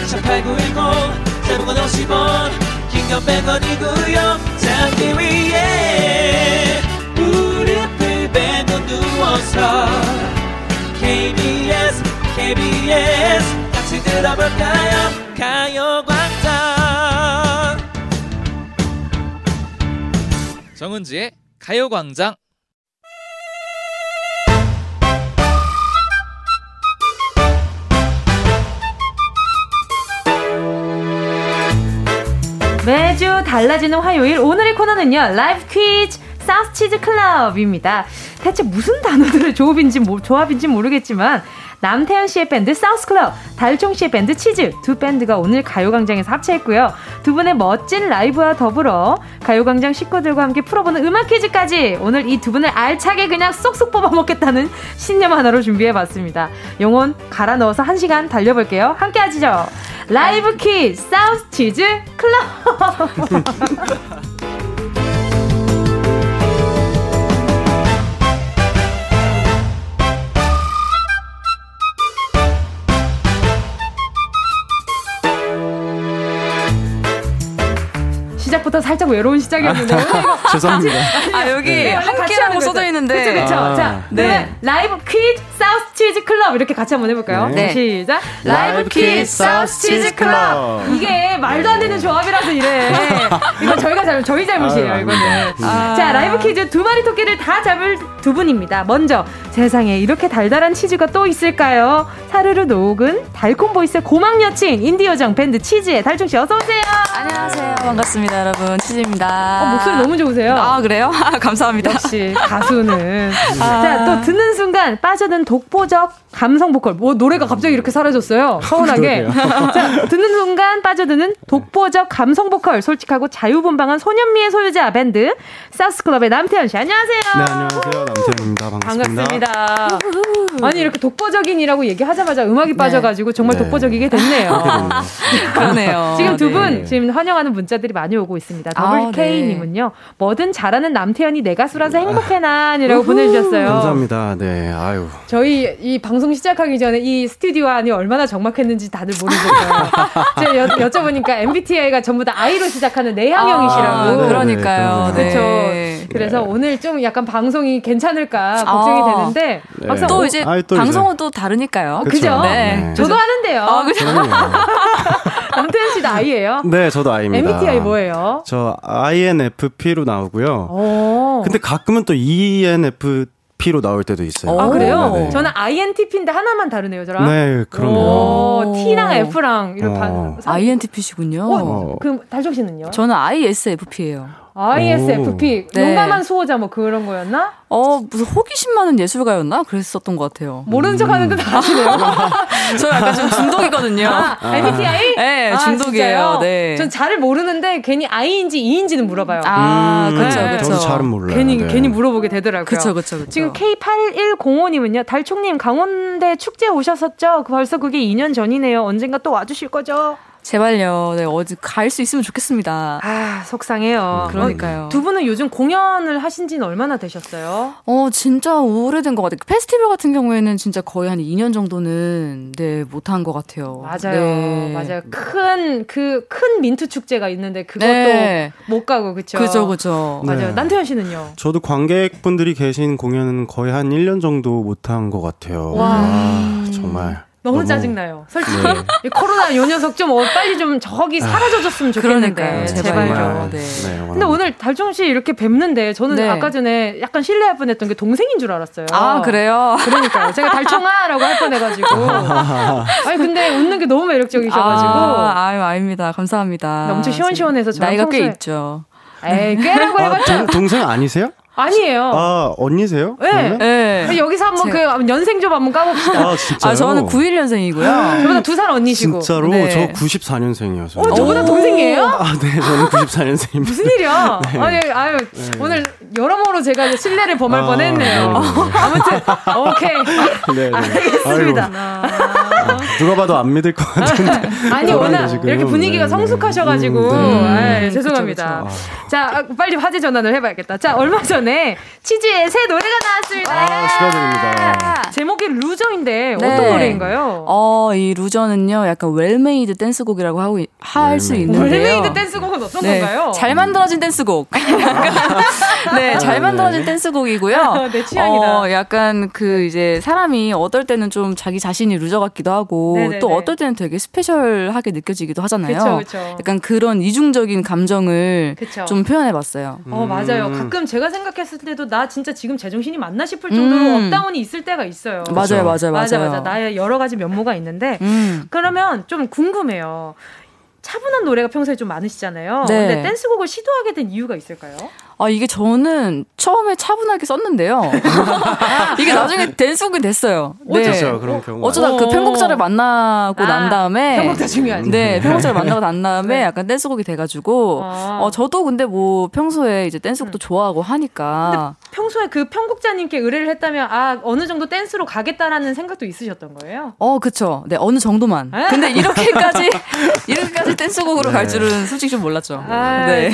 18910 대목원 50원 긴건 100원이고요 잠기 위에 무릎을 베고 누워서 KBS KBS 같이 들어볼까요? 가요광장. 정은지의 가요광장. 매주 달라지는 화요일 오늘의 코너는요 라이브 퀴즈 사우스 치즈 클럽입니다. 대체 무슨 단어들의 조합인지, 조합인지 모르겠지만 남태현 씨의 밴드 사우스클럽, 달총 씨의 밴드 치즈 두 밴드가 오늘 가요광장에서 합체했고요. 두 분의 멋진 라이브와 더불어 가요광장 식구들과 함께 풀어보는 음악 퀴즈까지 오늘 이 두 분을 알차게 그냥 쏙쏙 뽑아먹겠다는 신념 하나로 준비해봤습니다. 영혼 갈아 넣어서 한 시간 달려볼게요. 함께 하시죠. 라이브 퀴즈 사우스 치즈 클럽. [LAUGHS] 시작부터 살짝 외로운 시작이었는데 [LAUGHS] 죄송합니다. 아 여기 네, 함께라고 써져 있는데. 그렇죠, 그렇죠. 아, 자, 네. 라이브 퀴즈 사우스 치즈 클럽 이렇게 같이 한번 해볼까요? 네. 시작. 라이브 퀴즈 사우스 치즈 클럽. 이게 말도 안 되는 조합이라서 이래. 이건 저희가 잘 저희 잘못이에요. 아, 이거는. 아. 자, 라이브 퀴즈 두 마리 토끼를 다 잡을 두 분입니다. 먼저 세상에 이렇게 달달한 치즈가 또 있을까요? 사르르 녹은 달콤 voice 고막 여친 인디 요정 밴드 치즈의 달총 씨 어서 오세요. 안녕하세요. 반갑습니다, 여러분. 치즈입니다. 어, 목소리 너무 좋으세요. 아, 그래요? 감사합니다. 역시 가수는. [LAUGHS] 아. 자, 또 듣는 순간 빠져든 독보적 감성 보컬. 뭐 노래가 갑자기 이렇게 사라졌어요. 서운하게. [LAUGHS] 자, 듣는 순간 빠져드는 독보적 감성 보컬. 솔직하고 자유분방한 소년미의 소유자 밴드 사스클럽의 남태현 씨. 안녕하세요. 네, 안녕하세요. 남태현입니다. 반갑습니다. 반갑습니다. 아니 이렇게 독보적인이라고 얘기하자마자 음악이 네. 빠져가지고 정말 네. 독보적이게 됐네요. [LAUGHS] 아, 그러네요. 지금 두분 네. 지금 환영하는 문자들이 많이 오고 있 습니다. 더블 K님은요. 아, 네. 뭐든 잘하는 남태현이 내 가수라서 행복해난이라고 보내주셨어요. 감사합니다. 네, 아유. 저희 이 방송 시작하기 전에 이 스튜디오 안이 얼마나 적막했는지 다들 모르겠어요. [LAUGHS] 제가 여, 쭤보니까 MBTI가 전부 다 I로 시작하는 내향형이시라고. 아, 그러니까요. 그렇죠. [LAUGHS] 그래서 오늘 좀 약간 방송이 괜찮을까 걱정이 아. 되는데 네. 또 이제 아, 또 방송은 이제. 또 다르니까요. 그죠? 네. 네. 저도 하는데요. 아, 그죠? 남태현 씨도 I예요? 네, 저도 I입니다. MBTI 뭐예요? 저 INFP로 나오고요. 오. 근데 가끔은 또 ENF P로 나올 때도 있어요. 아, 그래요? 네. 저는 INTP인데 하나만 다르네요, 저랑. 네, 그러네요. T랑 F랑 이런 어. INTP시군요. 어, 그럼 달정 씨는요? 저는 ISFP예요. ISFP 네. 용감한 수호자 뭐 그런 거였나? 어 무슨 호기심 많은 예술가였나 그랬었던 것 같아요. 모르는 척 하는데 다 아시네요. 저 약간 좀 중독이거든요. 아, MBTI? 네, 아, 중독이에요. 네. 전 잘을 모르는데 괜히 I인지 E인지는 물어봐요. 아, 음, 그렇죠, 그렇죠. 저도 잘은 몰라요. 괜히 네. 괜히 물어보게 되더라고요. 그렇죠, 그렇죠. 지금 K8105님은요. 달총님 강원대 축제 오셨었죠? 벌써 그게 2년 전이네요. 언젠가 또 와주실 거죠? 제발요. 네, 어디 갈 수 있으면 좋겠습니다. 아, 속상해요. 음, 그러니까요. 어, 두 분은 요즘 공연을 하신 지는 얼마나 되셨어요? 어, 진짜 오래된 것 같아요. 페스티벌 같은 경우에는 진짜 거의 한 2년 정도는, 네, 못한 것 같아요. 맞아요. 네. 맞아요. 큰, 그, 큰 민트 축제가 있는데 그것도 네. 못 가고, 그쵸? 그죠, 그죠. 맞아요. 네. 난태현 씨는요? 저도 관객분들이 계신 공연은 거의 한 1년 정도 못한 것 같아요. 와. 아, 정말. 너무, 너무 짜증나요. 솔직히 네. [LAUGHS] 코로나 요 녀석 좀 어, 빨리 좀 저기 아, 사라져줬으면 좋겠는데 제발 요. 네. 네. 근데 오늘 달종 씨 이렇게 뵙는데 저는 네. 아까 전에 약간 실례할 뻔했던 게 동생인 줄 알았어요. 아 그래요? 그러니까요. 제가 달총아라고 할 뻔해가지고. [LAUGHS] 아니 근데 웃는 게 너무 매력적이셔가지고. 아, 아유 아닙니다. 감사합니다. 엄청 시원시원해서 나이가 평소에... 꽤 있죠. 에이 꽤라고 해봤자 아, 동생 아니세요? 아니에요. 아, 언니세요? 네. 네. 여기서 한번 제가... 그 연생 좀 한번 까봅시다. 아, 진짜요? 아, 저는 91년생이고요. 저보다 두 살 언니시고. 진짜로? 네. 저 94년생이어서. 어, 저보다 동생이에요? 아, 네. 저는 94년생입니다. 무슨 일이야? 네. 아니, 아유, 네. 오늘 여러모로 제가 신뢰를 범할 아, 뻔 했네요. 네, 네. 아무튼, 오케이. 네, 알겠습니다. 아, 누가 봐도 안 믿을 것 같은데. 아니, 워낙 이렇게 분위기가 성숙하셔가지고. 음, 아이, 죄송합니다. 그쵸, 그쵸. 자, 빨리 화제 전환을 해봐야겠다. 자, 얼마 전 전에 치즈의 새 노래가 나왔습니다. 아, 축하드립니다. 제목이 루저인데 네. 어떤 노래인가요? 어, 이 루저는요, 약간 well-made 댄스곡이라고 하고 할 수 있는데요. well-made 댄스곡은 어떤 네. 건가요? 잘 만들어진 댄스곡. [LAUGHS] 네, 잘 만들어진 네. 댄스곡이고요. 내 취향이다. 어, 약간 그 이제 사람이 어떨 때는 좀 자기 자신이 루저 같기도 하고 네네네. 또 어떨 때는 되게 special하게 느껴지기도 하잖아요. 그쵸, 그쵸. 약간 그런 이중적인 감정을 그쵸. 좀 표현해봤어요. 어, 맞아요. 음. 가끔 제가 생각 생각했을 때도 나 진짜 지금 제정신이 맞나 싶을 정도로 음. up down이 있을 때가 있어요. 맞아요, 맞아요, 맞아요. 맞아, 맞아. 나의 여러 가지 면모가 있는데 음. 그러면 좀 궁금해요. 차분한 노래가 평소에 좀 많으시잖아요. 네. 근데 댄스곡을 시도하게 된 이유가 있을까요? 아, 이게 저는 처음에 차분하게 썼는데요. [LAUGHS] 이게 나중에 댄스곡이 됐어요. 네. 어쩌죠, 그런 경우. 어쩌다 그 편곡자를 만나고 아, 난 다음에. 편곡자 중요하죠. 네, 편곡자를 만나고 난 [LAUGHS] 다음에 네. 약간 댄스곡이 돼가지고. 아. 어, 저도 근데 뭐 평소에 이제 댄스곡도 음. 좋아하고 하니까. 평소에 그 편곡자님께 의뢰를 했다면, 아, 어느 정도 댄스로 가겠다라는 생각도 있으셨던 거예요? 어, 그쵸. 네, 어느 정도만. 에? 근데 이렇게까지, 이렇게까지 댄스곡으로 네. 갈 줄은 솔직히 좀 몰랐죠. 아, 네.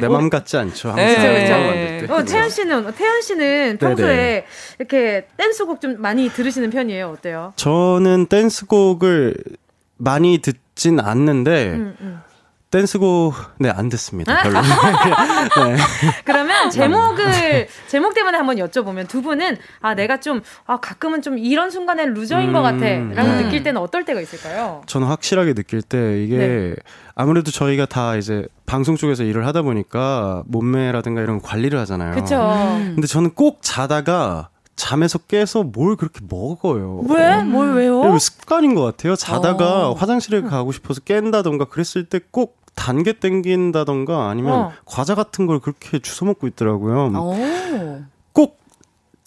내 맘 같지 않죠. 항상. 네. 그렇죠, 그렇죠. 어, 태연 씨는 태연 씨는 평소에 네네. 이렇게 댄스곡 좀 많이 들으시는 편이에요. 어때요? 저는 댄스곡을 많이 듣진 않는데 음, 음. 댄스곡 네안 듣습니다. 별로. [LAUGHS] 네. 그러면 제목을 제목 때문에 한번 여쭤보면 두 분은 아 내가 좀 아 가끔은 좀 이런 순간에 루저인 음, 것 같아라고 네. 느낄 때는 어떨 때가 있을까요? 저는 확실하게 느낄 때 이게 네. 아무래도 저희가 다 이제 방송 쪽에서 일을 하다 보니까 몸매라든가 이런 관리를 하잖아요. 그렇죠. 근데 저는 꼭 자다가 잠에서 깨서 뭘 그렇게 먹어요. 왜? 음. 뭘 왜요? 습관인 것 같아요. 자다가 어. 화장실에 가고 싶어서 깬다던가 그랬을 때 꼭 단계 땡긴다던가 아니면 어. 과자 같은 걸 그렇게 주워 먹고 있더라고요. 꼭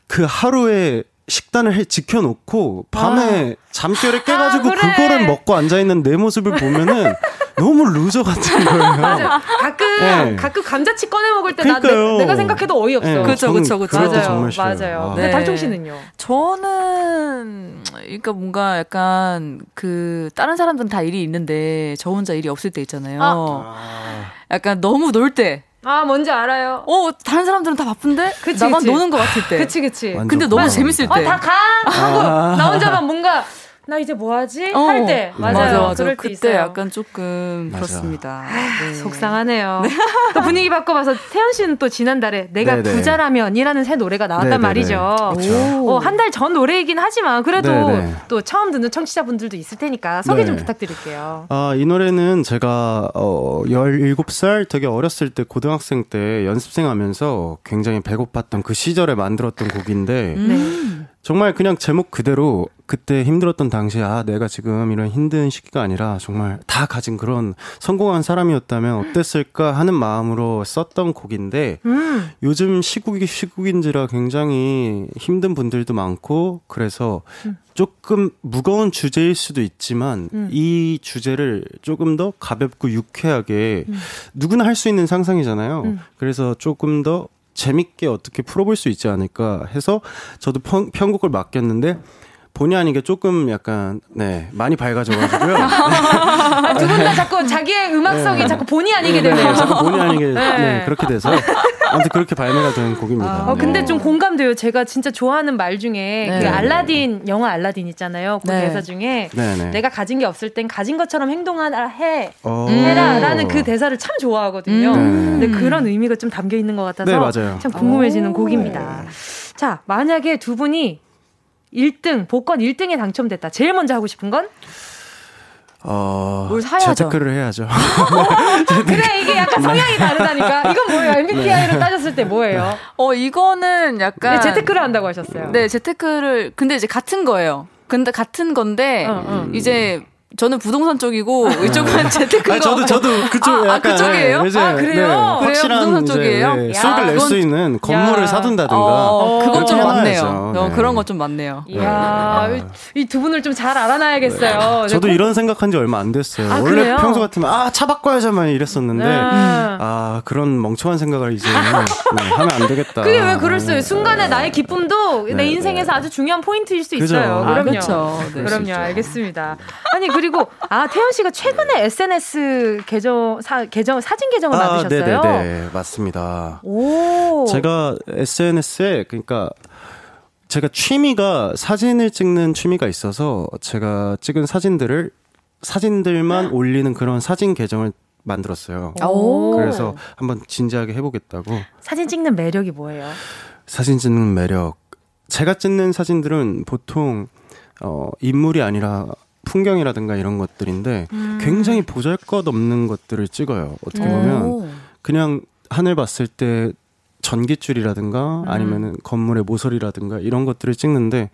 그 하루에 식단을 해 지켜놓고 밤에 아. 잠결에 깨가지고 아, 그래. 그거를 먹고 앉아 있는 내 모습을 보면은 [LAUGHS] 너무 루저 같은 거예요. [LAUGHS] 맞아. 가끔 네. 가끔 감자칩 꺼내 먹을 때 나, 내, 가 생각해도 어이없어. 네. 그렇죠, 그렇죠, 그렇죠. 맞아요, 맞아요. 아. 네. 달종 씨는요? 저는 그러니까 뭔가 약간 그 다른 사람들은 다 일이 있는데 저 혼자 일이 없을 때 있잖아요. 아. 약간 너무 놀 때. 아, 뭔지 알아요. 어, 다른 사람들은 다 바쁜데? 그치, 나만 그치. 노는 것 같을 때. 그치, 그치. 근데 너무 재밌을 때. 어, 다 가! 하고, 아. 나 혼자만 뭔가, 나 이제 뭐 하지? 어, 할때 맞아요. 맞아, 맞아. 그럴 때 그때 있어요. 약간 조금 맞아. 그렇습니다. 아, 네. 속상하네요. 네. 또 분위기 바꿔봐서 태연 씨는 또 지난달에 내가 네네. 부자라면이라는 새 노래가 나왔단 네네네. 말이죠. 어, 한 달 전 노래이긴 하지만 그래도 네네. 또 처음 듣는 청취자분들도 있을 테니까 소개 네. 좀 부탁드릴게요. 아, 이 노래는 제가 어 17살 되게 어렸을 때 고등학생 때 연습생 하면서 굉장히 배고팠던 그 시절에 만들었던 곡인데 음. 정말 그냥 제목 그대로 그때 힘들었던 당시에 아 내가 지금 이런 힘든 시기가 아니라 정말 다 가진 그런 성공한 사람이었다면 어땠을까 하는 마음으로 썼던 곡인데 음. 요즘 시국이 시국인지라 굉장히 힘든 분들도 많고 그래서 음. 조금 무거운 주제일 수도 있지만 음. 이 주제를 조금 더 가볍고 유쾌하게 음. 누구나 할 수 있는 상상이잖아요. 음. 그래서 조금 더 재밌게 어떻게 풀어볼 수 있지 않을까 해서 저도 편, 편곡을 맡겼는데 본의 아니게 조금 약간 네 많이 밝아져가지고요. [LAUGHS] 아, 두분 다 자꾸 자기의 음악성이 네. 자꾸 본의 아니게 네, 되네요. 자꾸 본의 아니게 네. 네. 그렇게 돼서 아무튼 그렇게 발매가 된 곡입니다. 아, 어, 근데 좀 공감돼요. 제가 진짜 좋아하는 말 중에 네. 그 알라딘 영화 알라딘 있잖아요. 그 네. 대사 중에 네, 내가 가진 게 없을 땐 가진 것처럼 행동하라 해 어. 해라라는 그 대사를 참 좋아하거든요. 음. 근데 그런 의미가 좀 담겨 있는 것 같아서 참 궁금해지는 곡입니다. 자 만약에 두 분이 1등, 복권 1등에 당첨됐다. 제일 먼저 하고 싶은 건? 어, 뭘 사야죠. 재테크를 해야죠. [LAUGHS] 그래 이게 약간 성향이 다르다니까. 이건 뭐예요? MBTI로 네. 따졌을 때 뭐예요? 어 이거는 약간 네, 재테크를 한다고 하셨어요. 네, 재테크를 근데 이제 같은 거예요. 근데 같은 건데 어, 어. 이제 저는 부동산 쪽이고 이쪽은 재테크가. 저도 저도 그쪽 아, 아, 아, 그쪽이에요? 이제, 아 그래요? 네, 확실한 부동산 쪽이에요? 네, 수익을 낼 수 있는 건물을 야. 사둔다든가. 어, 그건 좀 많네요. 네. 어, 그런 건좀 많네요. 이야 이 두 분을 좀 잘 알아놔야겠어요. 네. 저도 이런 생각한 지 얼마 안 됐어요. 아, 원래 그래요? 평소 같으면 아 차 바꿔야지만 이랬었는데 네. 아 그런 멍청한 생각을 이제 네, 하면 안 되겠다. 그게 왜 그럴어요? 순간에 나의 기쁨도 내 인생에서 아주 중요한 포인트일 수 있어요. 그럼요. 그렇죠. 그럼요. 알겠습니다. 아니 그 그리고 아 태연 씨가 최근에 SNS 계정 사 계정 사진 계정을 아, 만드셨어요. 네네네 맞습니다. 오. 제가 SNS에 그러니까 제가 취미가 사진을 찍는 취미가 있어서 제가 찍은 사진들을 사진들만 올리는 그런 사진 계정을 만들었어요. 오. 그래서 한번 진지하게 해보겠다고. 사진 찍는 매력이 뭐예요? 사진 찍는 매력. 제가 찍는 사진들은 보통 어, 인물이 아니라 풍경이라든가 이런 것들인데 음. 굉장히 보잘 것 없는 것들을 찍어요. 어떻게 보면 오. 그냥 하늘 봤을 때 전기줄이라든가 음. 아니면은 건물의 모서리라든가 이런 것들을 찍는데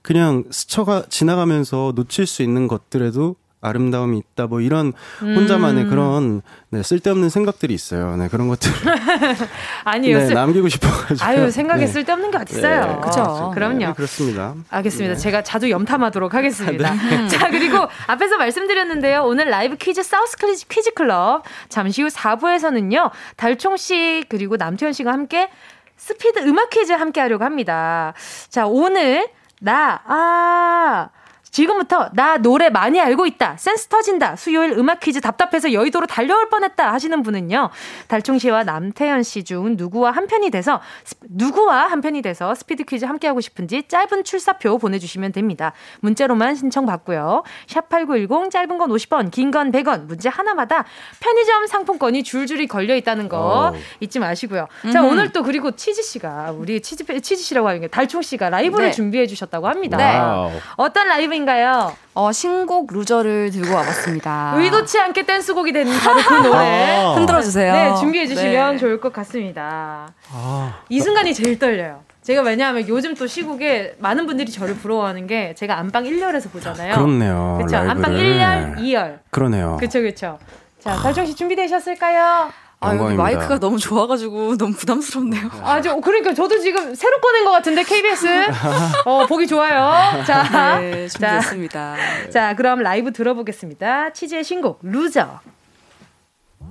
그냥 스쳐가 지나가면서 놓칠 수 있는 것들에도 아름다움이 있다 뭐 이런 혼자만의 음. 그런 네, 쓸데없는 생각들이 있어요. 네 그런 것들 [LAUGHS] 아니요 네, 남기고 싶어가지고 아유 생각에 네. 쓸데없는 게 어딨어요. 네, 그렇죠. 그럼요. 네, 그렇습니다. 알겠습니다. 네. 제가 자주 염탐하도록 하겠습니다. [LAUGHS] 네. 자 그리고 앞에서 말씀드렸는데요. 오늘 라이브 퀴즈 사우스 퀴즈, 퀴즈 클럽 잠시 후 4부에서는요 달총 씨 그리고 남태현 씨가 함께 스피드 음악 퀴즈 함께 하려고 합니다. 자 오늘 나 아 지금부터 나 노래 많이 알고 있다. 센스 터진다. 수요일 음악 퀴즈 답답해서 여의도로 달려올 뻔했다 하시는 분은요. 달총 씨와 남태현 씨 중 누구와 한 편이 돼서 누구와 한 편이 돼서 스피드 퀴즈 함께 하고 싶은지 짧은 출사표 보내 주시면 됩니다. 문자로만 신청 받고요. 샵8910 짧은 건 50원, 긴 건 100원. 문제 하나마다 편의점 상품권이 줄줄이 걸려 있다는 거 오. 잊지 마시고요. 음. 자, 오늘 또 그리고 치즈 씨가 우리 치즈 치즈 씨라고 하는 게 달총 씨가 라이브를 네. 준비해 주셨다고 합니다. 네. 어떤 라이브 노래인가요? 어, 신곡 루저를 들고 와봤습니다. [LAUGHS] 의도치 않게 댄스곡이 되는 바로 그 노래. 아~ 흔들어주세요. 네, 준비해주시면 네. 좋을 것 같습니다. 아~ 이 순간이 제일 떨려요. 제가 왜냐하면 요즘 또 시국에 많은 분들이 저를 부러워하는 게 제가 안방 1열에서 보잖아요. 그렇네요. 그렇죠. 안방 1열, 2열. 그러네요. 그렇죠, 그렇죠. 자, 달총 씨 준비되셨을까요? 아, 여기 마이크가 너무 좋아가지고 [LAUGHS] 너무 부담스럽네요. 아, 저, 그러니까 저도 지금 새로 꺼낸 것 같은데, KBS. [LAUGHS] 어, 보기 좋아요. 자. 네, 준비했습니다. 자, 자, 그럼 라이브 들어보겠습니다. 치즈의 신곡, 루저.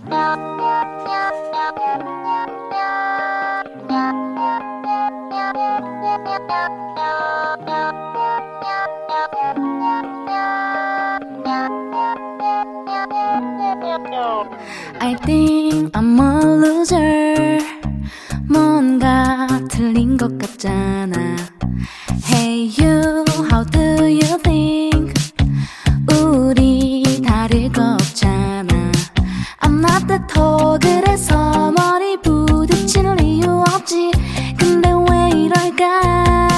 I think I'm a loser. 뭔가 틀린 것 같잖아. Hey you, how do you think? 우리 다를 거 없잖아. Tall, 그래서 머리 부딪힐 이유 없지. 근데 왜 이럴까?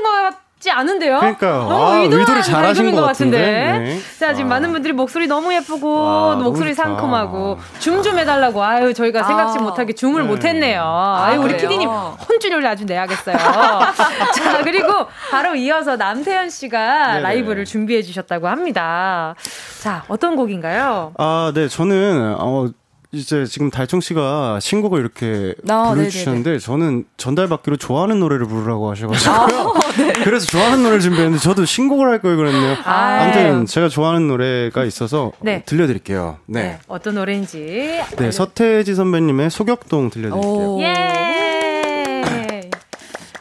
않았던 것 같지 않은데요? 그러니까요. 너무 아, 의도한 의도를 잘하신 것 같은데. 네. 자, 지금 아. 많은 분들이 목소리 너무 예쁘고, 와, 너무 목소리 좋다. 상큼하고, 줌 좀 해달라고. 아유, 저희가 생각지 아. 못하게 줌을 네. 못했네요. 아유, 우리? 피디님 혼쭐을 아주 내야겠어요. [LAUGHS] 자, 그리고 바로 이어서 남태현 씨가 네네. 라이브를 준비해 주셨다고 합니다. 자, 어떤 곡인가요? 아, 네, 저는, 어, 이제 지금 달총 씨가 신곡을 이렇게 아, 불러주셨는데 저는 전달받기로 좋아하는 노래를 부르라고 아, 하셔가지고요. 네. 그래서 좋아하는 노래를 준비했는데 저도 신곡을 할 걸 그랬네요. 아유. 아무튼 제가 좋아하는 노래가 있어서 네. 들려드릴게요. 네. 어떤 노래인지. 네, 서태지 선배님의 소격동 들려드릴게요. 오. 예!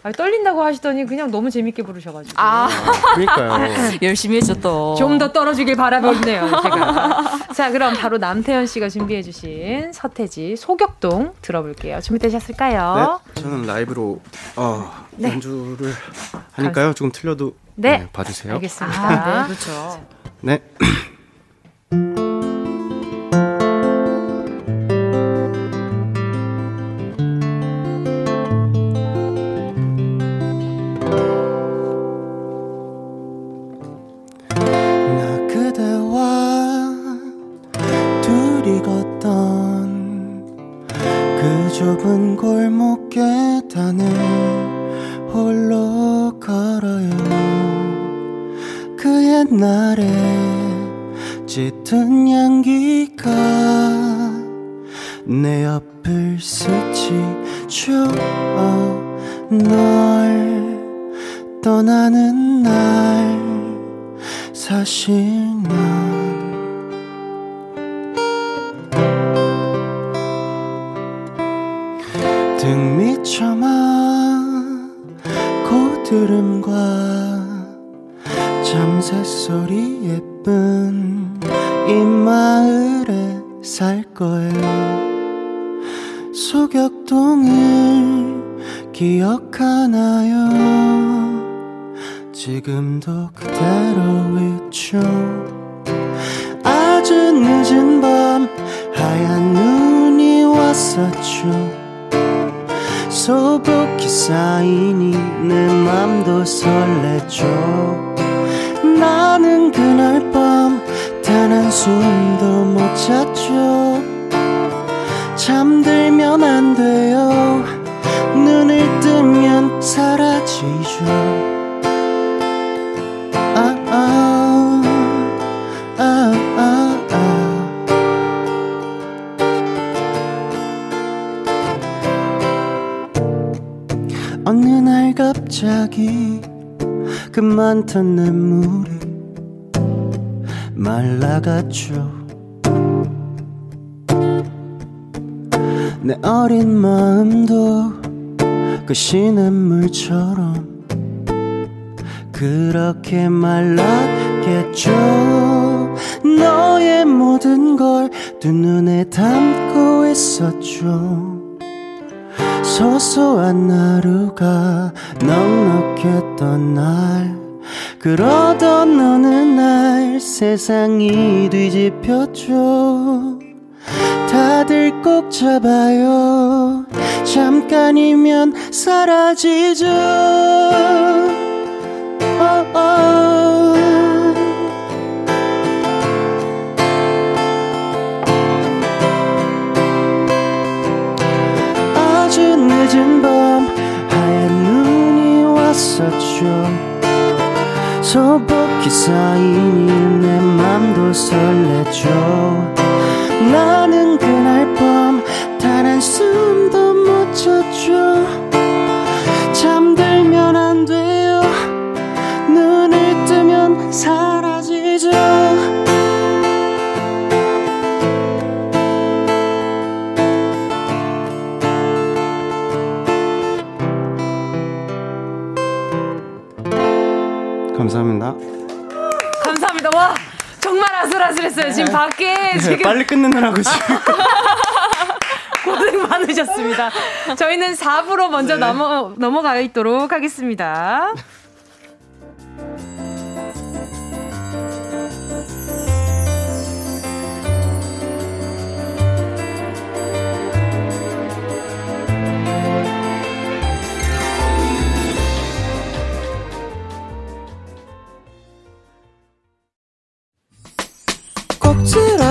아, 떨린다고 하시더니 그냥 너무 재밌게 부르셔가지고. 아, 그러니까요. [LAUGHS] 열심히 했죠, 또. 좀 더 떨어지길 바라보네요, 제가. 자, 그럼 바로 남태현 씨가 준비해주신 서태지 소격동 들어볼게요. 준비되셨을까요? 네, 저는 라이브로 어, 네. 연주를 하니까요. 조금 틀려도 네. 네, 봐주세요. 알겠습니다. 아, 네, 그렇죠. 네. 소격동을 기억하나요? 지금도 그대로 있죠 아주 늦은 밤 하얀 눈이 왔었죠. 소복히 쌓이니 내 맘도 설레죠. 나는 그날 밤 단 한숨도 못 잤죠 잠들면 안 돼요. 눈을 뜨면 사라지죠. 아, 아, 아, 아, 날 갑자기 그 많던 냇물이 말라갔죠 내 어린 마음도 그 시냇물처럼 그렇게 말랐겠죠. 너의 모든 걸 두 눈에 담고 있었죠. 소소한 하루가 넉넉했던 날 그러던 어느 날 세상이 뒤집혔죠. 다들 꼭 잡아요. 잠깐이면 사라지죠. 어, 어. 아주 늦은 밤 하얀 눈이 왔었죠. 소복히 쌓이니 내 맘도 설레죠. 나는 밖에 네, 빨리 끝내느라고 [LAUGHS] 지금. 고생 많으셨습니다. 저희는 4부로 먼저 네. 넘어, 넘어가 있도록 하겠습니다.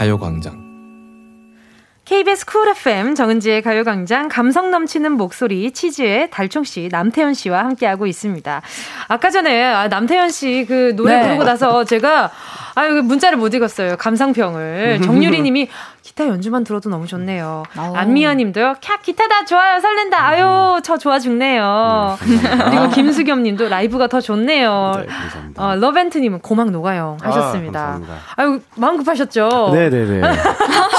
가요광장 KBS 쿨 FM 정은지의 가요광장 감성 넘치는 목소리 치즈의 달총 씨 남태현 씨와 함께하고 있습니다. 아까 전에 아, 남태현 씨 그 노래 네. 부르고 나서 제가 아유 문자를 못 읽었어요. 감상평을 정유리 님이 기타 연주만 들어도 너무 좋네요. 오. 안미연 님도요. 캬, 기타다 좋아요. 설렌다. 아유, 저 좋아 죽네요. 네, 그리고 김수겸 님도 라이브가 더 좋네요. 네, 감사합니다. 어, 러벤트 님은 고막 녹아요. 하셨습니다. 아, 유 마음 급하셨죠? 네 네 네.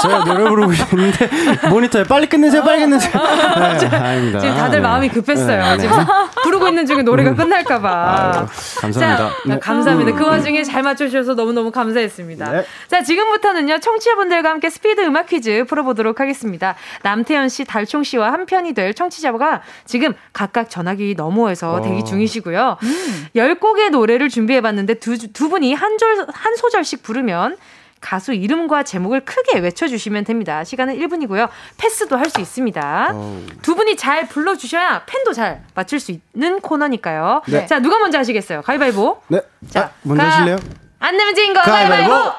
제가 노래 부르고 있는데 모니터에 빨리 끝내세요, 빨리 끝내세요. 네, 아닙니다. 지금 다들 네. 마음이 급했어요. 네, 네. 지금 부르고 있는 중에 노래가 끝날까 봐. 감사합니다. 자, 감사합니다. 그 와중에 잘 맞춰 주셔서 너무너무 감사했습니다. 자, 지금부터는요, 청취자분들과 함께 스피드 음악 퀴즈 풀어보도록 하겠습니다. 남태현 씨, 달총 씨와 한 편이 될 청취자가 지금 각각 전화기 너머에서 어. 대기 중이시고요. 음. 10곡의 노래를 준비해봤는데 두, 두 분이 한, 절, 한 소절씩 부르면 가수 이름과 제목을 크게 외쳐주시면 됩니다. 시간은 1분이고요. 패스도 할 수 있습니다. 오. 두 분이 잘 불러주셔야 팬도 잘 맞출 수 있는 코너니까요. 네. 자, 누가 먼저 하시겠어요? 가위바위보. 네. 자, 아, 먼저 하실래요? 안 내면 진거 가위바위보. 가위바위보.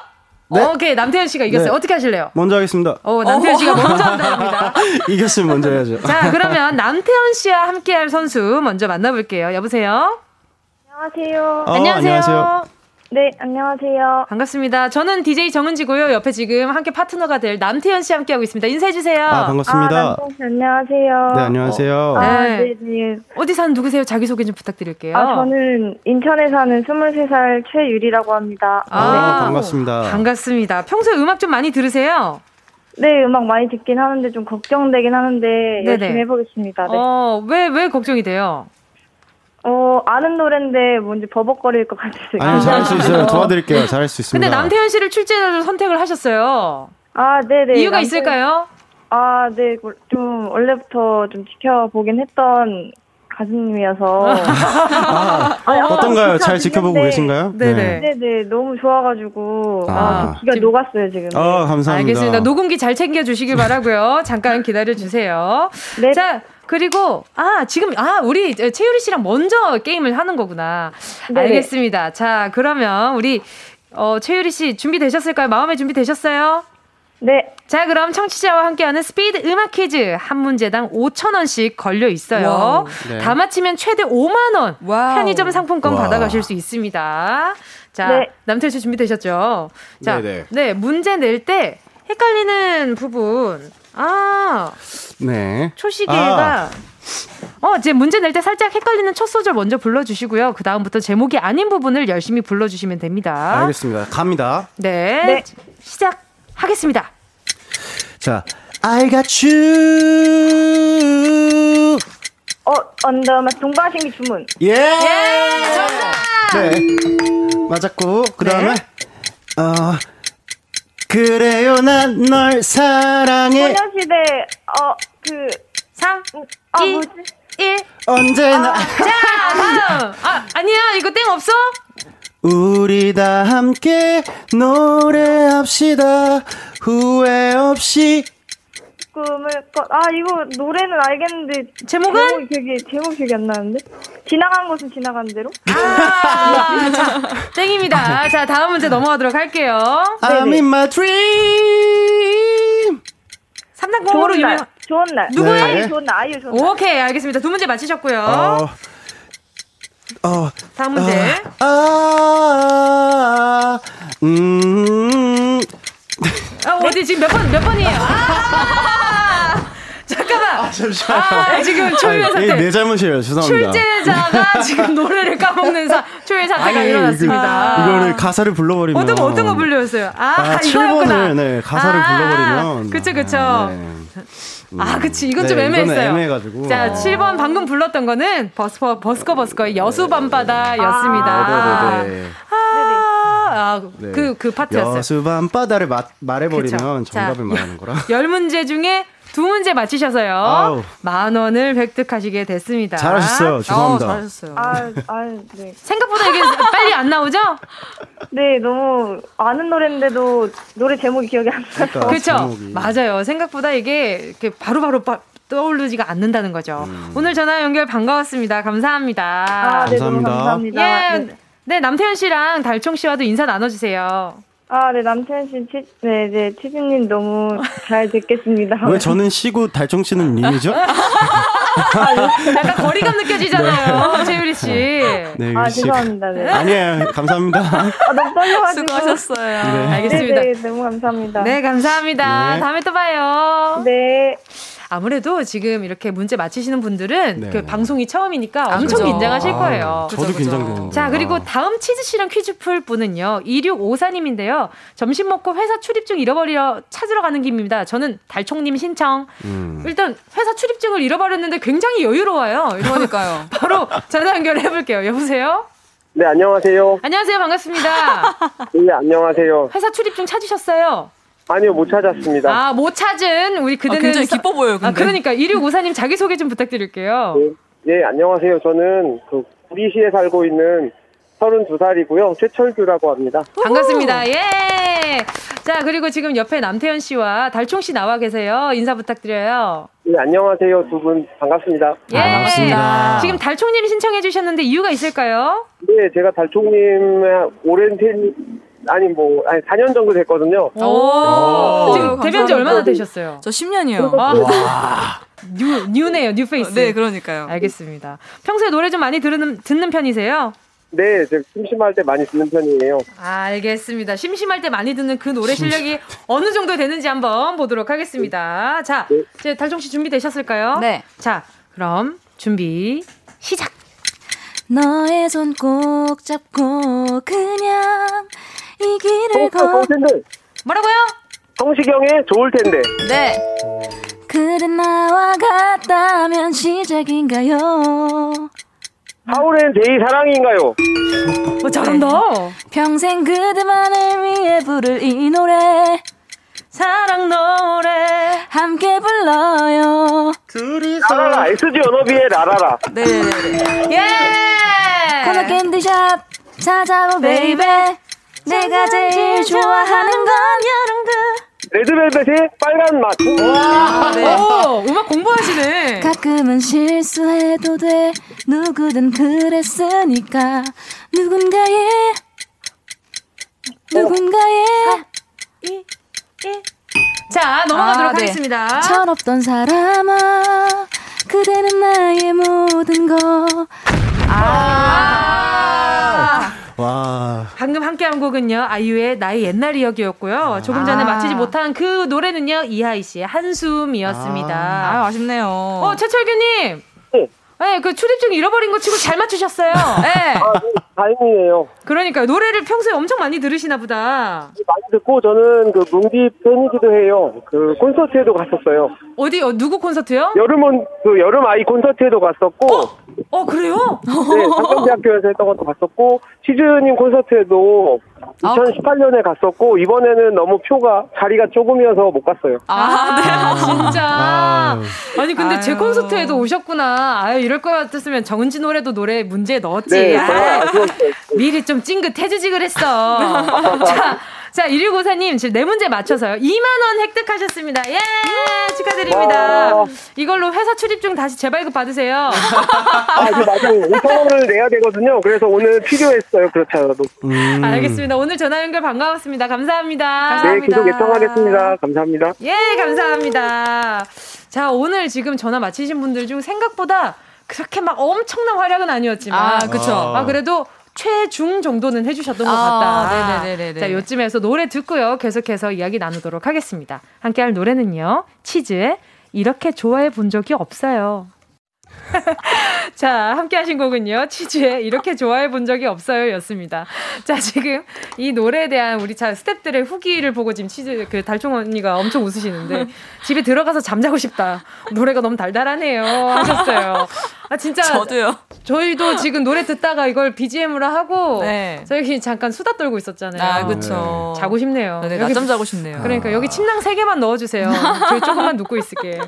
네. 어케이 남태현 씨가 이겼어요. 네. 어떻게 하실래요? 먼저 하겠습니다. 어, 남태현 씨가 먼저 한답니다. [LAUGHS] 이겼으면 먼저 해야죠. 자, 그러면 남태현 씨와 함께할 선수 먼저 만나볼게요. 여보세요. 안녕하세요. 어, 안녕하세요. 안녕하세요. 네, 안녕하세요. 반갑습니다. 저는 DJ 정은지고요. 옆에 지금 함께 파트너가 될 남태현 씨 함께하고 있습니다. 인사해주세요. 아, 반갑습니다. 아, 안녕하세요. 네, 안녕하세요. 아, 네. 네, 네. 어디 사는 누구세요? 자기소개 좀 부탁드릴게요. 아, 저는 인천에 사는 23살 최유리라고 합니다. 아, 네. 반갑습니다. 반갑습니다. 평소에 음악 좀 많이 들으세요? 네, 음악 많이 듣긴 하는데 좀 걱정되긴 하는데 네네. 열심히 해보겠습니다. 네. 어, 왜, 왜 걱정이 돼요? 어, 아는 노래인데 뭔지 버벅거릴 것 같아서. 아니, 잘할 수 있어요. 도와드릴게요. 잘할 수 있습니다. 근데 남태현 씨를 출제자로 선택을 하셨어요. 아, 네네. 이유가 남태... 있을까요? 아, 네. 좀, 원래부터 좀 지켜보긴 했던 가수님이어서. [LAUGHS] 아, 아니, 어떤가요? 잘 지켜보고 계신가요? 네네. 네 네. 네, 너무 좋아가지고. 아, 아 기가 지금... 녹았어요, 지금. 아, 감사합니다. 알겠습니다. 녹음기 잘 챙겨주시길 바라고요 잠깐 기다려주세요. 네. 자, 그리고 아 지금 아 우리 채유리 씨랑 먼저 게임을 하는 거구나. 네 알겠습니다. 자 그러면 우리 어, 최유리 씨 준비 되셨을까요? 마음의 준비 되셨어요? 네. 자, 그럼 청취자와 함께하는 스피드 음악 퀴즈 한 문제당 5천 원씩 걸려 있어요. 네. 다 맞히면 최대 5만 원 와우. 편의점 상품권 와우. 받아가실 수 있습니다. 자, 네. 남철 씨 준비 되셨죠? 자, 네네. 네 문제 낼 때 헷갈리는 부분 아. 네. 초시계가 아. 어, 이제 문제 낼 때 살짝 헷갈리는 첫 소절 먼저 불러주시고요. 그 다음부터 제목이 아닌 부분을 열심히 불러주시면 됩니다. 알겠습니다. 갑니다. 네. 네. 시작하겠습니다. 자, I got you. 어, 언더 동방신기 주문. 예. 예. 정답. 네. 맞았고 그 다음에 네. 어. 그래요 난 널 사랑해 소녀시대 어그 3 아, 2 뭐지? 1 언제나 아, 자 다음 아 아니야 이거 땡 없어? 우리 다 함께 노래합시다 후회 없이 꿈을 꿔. 아 이거 노래는 알겠는데 제목은 제목 기억이 제목 기억이 안 나는데 지나간 것은 지나간 대로. 아, 자, 땡입니다. 자 다음 문제 넘어가도록 할게요. I'm in my dream. 삼단공으로 유명. 좋은 날. 누구요? 네. 아유 좋은 날. 아유 좋은 날. 오케이 알겠습니다. 두 문제 맞히셨고요. 어. 어, 다음 문제. 아, 아, 음. 아, 어디 지금 몇 번, 몇 번이에요? 아! [LAUGHS] 잠깐만. 아, 잠시만. 아, 지금 초유의 사태. 내 잘못이에요. 죄송합니다. 출제자가 [LAUGHS] 지금 노래를 까먹는 사, 초유의 사태가 아니, 일어났습니다. 그, 이거를 가사를 불러버리면. 어떤 거, 어떤 거 불렸어요? 아, 아 이거였구나. 네, 가사를 아, 불러버리면. 그쵸, 그쵸. 아, 네. 음. 아, 그치. 이건 네, 좀 애매했어요. 애매해가지고. 자, 어. 7번 방금 불렀던 거는 버스커, 버스커 버스커의 여수 밤바다 였습니다. 아, 네네네. 아, 아, 네. 그, 그 파트였어요. 여수 밤바다를 마, 말해버리면 그쵸. 정답을 자, 말하는 거라. 열 문제 중에 두 문제 맞히셔서요. 아우. 만 원을 획득하시게 됐습니다. 잘하셨어요. 죄송합니다. 어, 잘하셨어요. 아, 아, 네. 생각보다 이게 빨리 안 나오죠? [LAUGHS] 네, 너무 아는 노래인데도 노래 제목이 기억이 안 나서. 그러니까, 그렇죠. 맞아요. 생각보다 이게 이렇게 바로바로 바, 떠오르지가 않는다는 거죠. 음. 오늘 전화 연결 반가웠습니다. 감사합니다. 아, 네, 감사합니다. 감사합니다. 예, 네. 네, 남태현 씨랑 달총 씨와도 인사 나눠주세요. 아, 네, 남태현 씨, 치, 네, 네, 치즈님 너무 잘 듣겠습니다. 왜 저는 시고 달총 씨는 님이죠? [LAUGHS] 약간 거리감 느껴지잖아요, 네. 최유리 씨. 네, 아, 죄송합니다. 네. 아니에요, 감사합니다. 아, 너무 떨려가지고. 수고하셨어요. 네. 알겠습니다. 네, 네, 너무 감사합니다. 네, 감사합니다. 네. 다음에 또 봐요. 네. 아무래도 지금 이렇게 문제 맞히시는 분들은 네. 그 방송이 처음이니까 아, 엄청 그죠. 긴장하실 아, 거예요. 저도 긴장되는데. 자, 그리고 다음 치즈 씨랑 퀴즈 풀 분은요. 2654님인데요. 점심 먹고 회사 출입증 잃어버리러 찾으러 가는 김입니다. 저는 달총님 신청. 음. 일단 회사 출입증을 잃어버렸는데 굉장히 여유로워요. 이러니까요. [LAUGHS] 바로 전화 연결해 볼게요. 여보세요? 네, 안녕하세요. 안녕하세요. 반갑습니다. 네, 안녕하세요. 회사 출입증 찾으셨어요? 아니요, 못 찾았습니다. 아, 못 찾은 우리 그대는. 아, 굉장히 기뻐 보여요, 근데. 아, 그러니까 1654님 자기 소개 좀 부탁드릴게요. 네, 네, 안녕하세요. 저는 그 구리시에 살고 있는 32살이고요. 최철규라고 합니다. 반갑습니다. 예! 자, 그리고 지금 옆에 남태현 씨와 달총 씨 나와 계세요. 인사 부탁드려요. 네, 안녕하세요. 두 분 반갑습니다. 예! 반갑습니다. 지금 달총님이 신청해 주셨는데 이유가 있을까요? 네, 제가 달총님의 오랜 팬, 아니 뭐 아니 4년 정도 됐거든요. 오, 오~ 지금 데뷔한 지 얼마나 되셨어요? 저 10년이요. 아. [LAUGHS] new new네요, new face. 네, 그러니까요. 알겠습니다. 평소에 노래 좀 많이 들으는 듣는 편이세요? 네, 제가 심심할 때 많이 듣는 편이에요. 알겠습니다. 심심할 때 많이 듣는 그 노래 실력이 어느 정도 되는지 한번 보도록 하겠습니다. 자, 네. 이제 달종 씨 준비되셨을까요? 네. 자, 그럼 준비 시작. 너의 손 꼭 잡고 그냥 이 길을 걸. 뭐라고요? 성시경의 좋을 텐데. 네. 그래 나와 같다면 시작인가요? 하울앤 제이 사랑인가요? 어, 잘한다. 평생 그대만을 위해 부를 이 노래. 사랑 노래 함께 불러요. 둘이서 라라라 SG 연어비의 라라라. 네네네. 예. 코너 캔디샵 찾아오 베이베. 내가 제일 좋아하는 건 여름그 레드벨벳의 빨간 맛. 와, 네. 오, 음악 공부하시네. 가끔은 실수해도 돼. 누구든 그랬으니까. 누군가의, 누군가의. 이, 이. 자, 넘어가도록 아, 네. 하겠습니다. 철없던 사람아, 그대는 나의 모든 거. 아. 와. 방금 함께 한 곡은요, 아이유의 나의 옛날 이야기였고요. 조금 전에 아. 마치지 못한 그 노래는요, 이하이 씨의 한숨이었습니다. 아, 아 아 쉽네요. 어, 최철규님. 네. 네, 그 출입증 잃어버린 거 치고 잘 맞추셨어요. 네. 아, 네, 다행이에요. 그러니까 노래를 평소에 엄청 많이 들으시나 보다. 많이 듣고 저는 그 뭉디 팬이기도 해요. 그 콘서트에도 갔었어요. 어디 어, 누구 콘서트요? 여름은 그 여름 아이 콘서트에도 갔었고. 어, 어 그래요? 네, 상경대학교에서 했던 것도 갔었고 치즈님 콘서트에도 2018년에 갔었고 이번에는 너무 표가 자리가 조금이어서 못 갔어요. 아, 네, 진짜. 아. 아니 근데 아유. 제 콘서트에도 오셨구나. 아유 이럴 것 같았으면 정은지 노래도 노래 문제에 넣었지. 네, 미리 좀 찡긋해주지 그랬어. [LAUGHS] 자. 자, 1654님, 지금 네 문제 맞춰서요. 2만원 획득하셨습니다. 예! 축하드립니다. 와. 이걸로 회사 출입증 다시 재발급 받으세요. [LAUGHS] 아, 그 맞아요. 5천원을 내야 되거든요. 그래서 오늘 필요했어요. 그렇잖아도. 음. 알겠습니다. 오늘 전화 연결 반가웠습니다. 감사합니다. 감사합니다. 네, 계속 예청하겠습니다. 감사합니다. 예, 감사합니다. 자, 오늘 지금 전화 마치신 분들 중 생각보다 그렇게 막 엄청난 활약은 아니었지만. 아, 그쵸. 아, 그래도 최중 정도는 해주셨던 것 아, 같다. 네네네. 자, 요쯤에서 노래 듣고요. 계속해서 이야기 나누도록 하겠습니다. 함께 할 노래는요. 치즈의 이렇게 좋아해 본 적이 없어요. [LAUGHS] 자, 함께 하신 곡은요. 치즈의 이렇게 좋아해 본 적이 없어요 였습니다. 자, 지금 이 노래에 대한 우리 자 스탭들의 후기를 보고 지금 치즈 그 달총 언니가 엄청 웃으시는데 집에 들어가서 잠자고 싶다. 노래가 너무 달달하네요. 하셨어요. 아, 진짜. 저도요. 저희도 지금 노래 듣다가 이걸 BGM으로 하고 네. 저희 잠깐 수다 떨고 있었잖아요. 아, 그쵸. 네. 자고 싶네요. 네, 낮잠 자고 싶네요. 그러니까 여기 침낭 3개만 넣어주세요. 저희 조금만 눕고 있을게.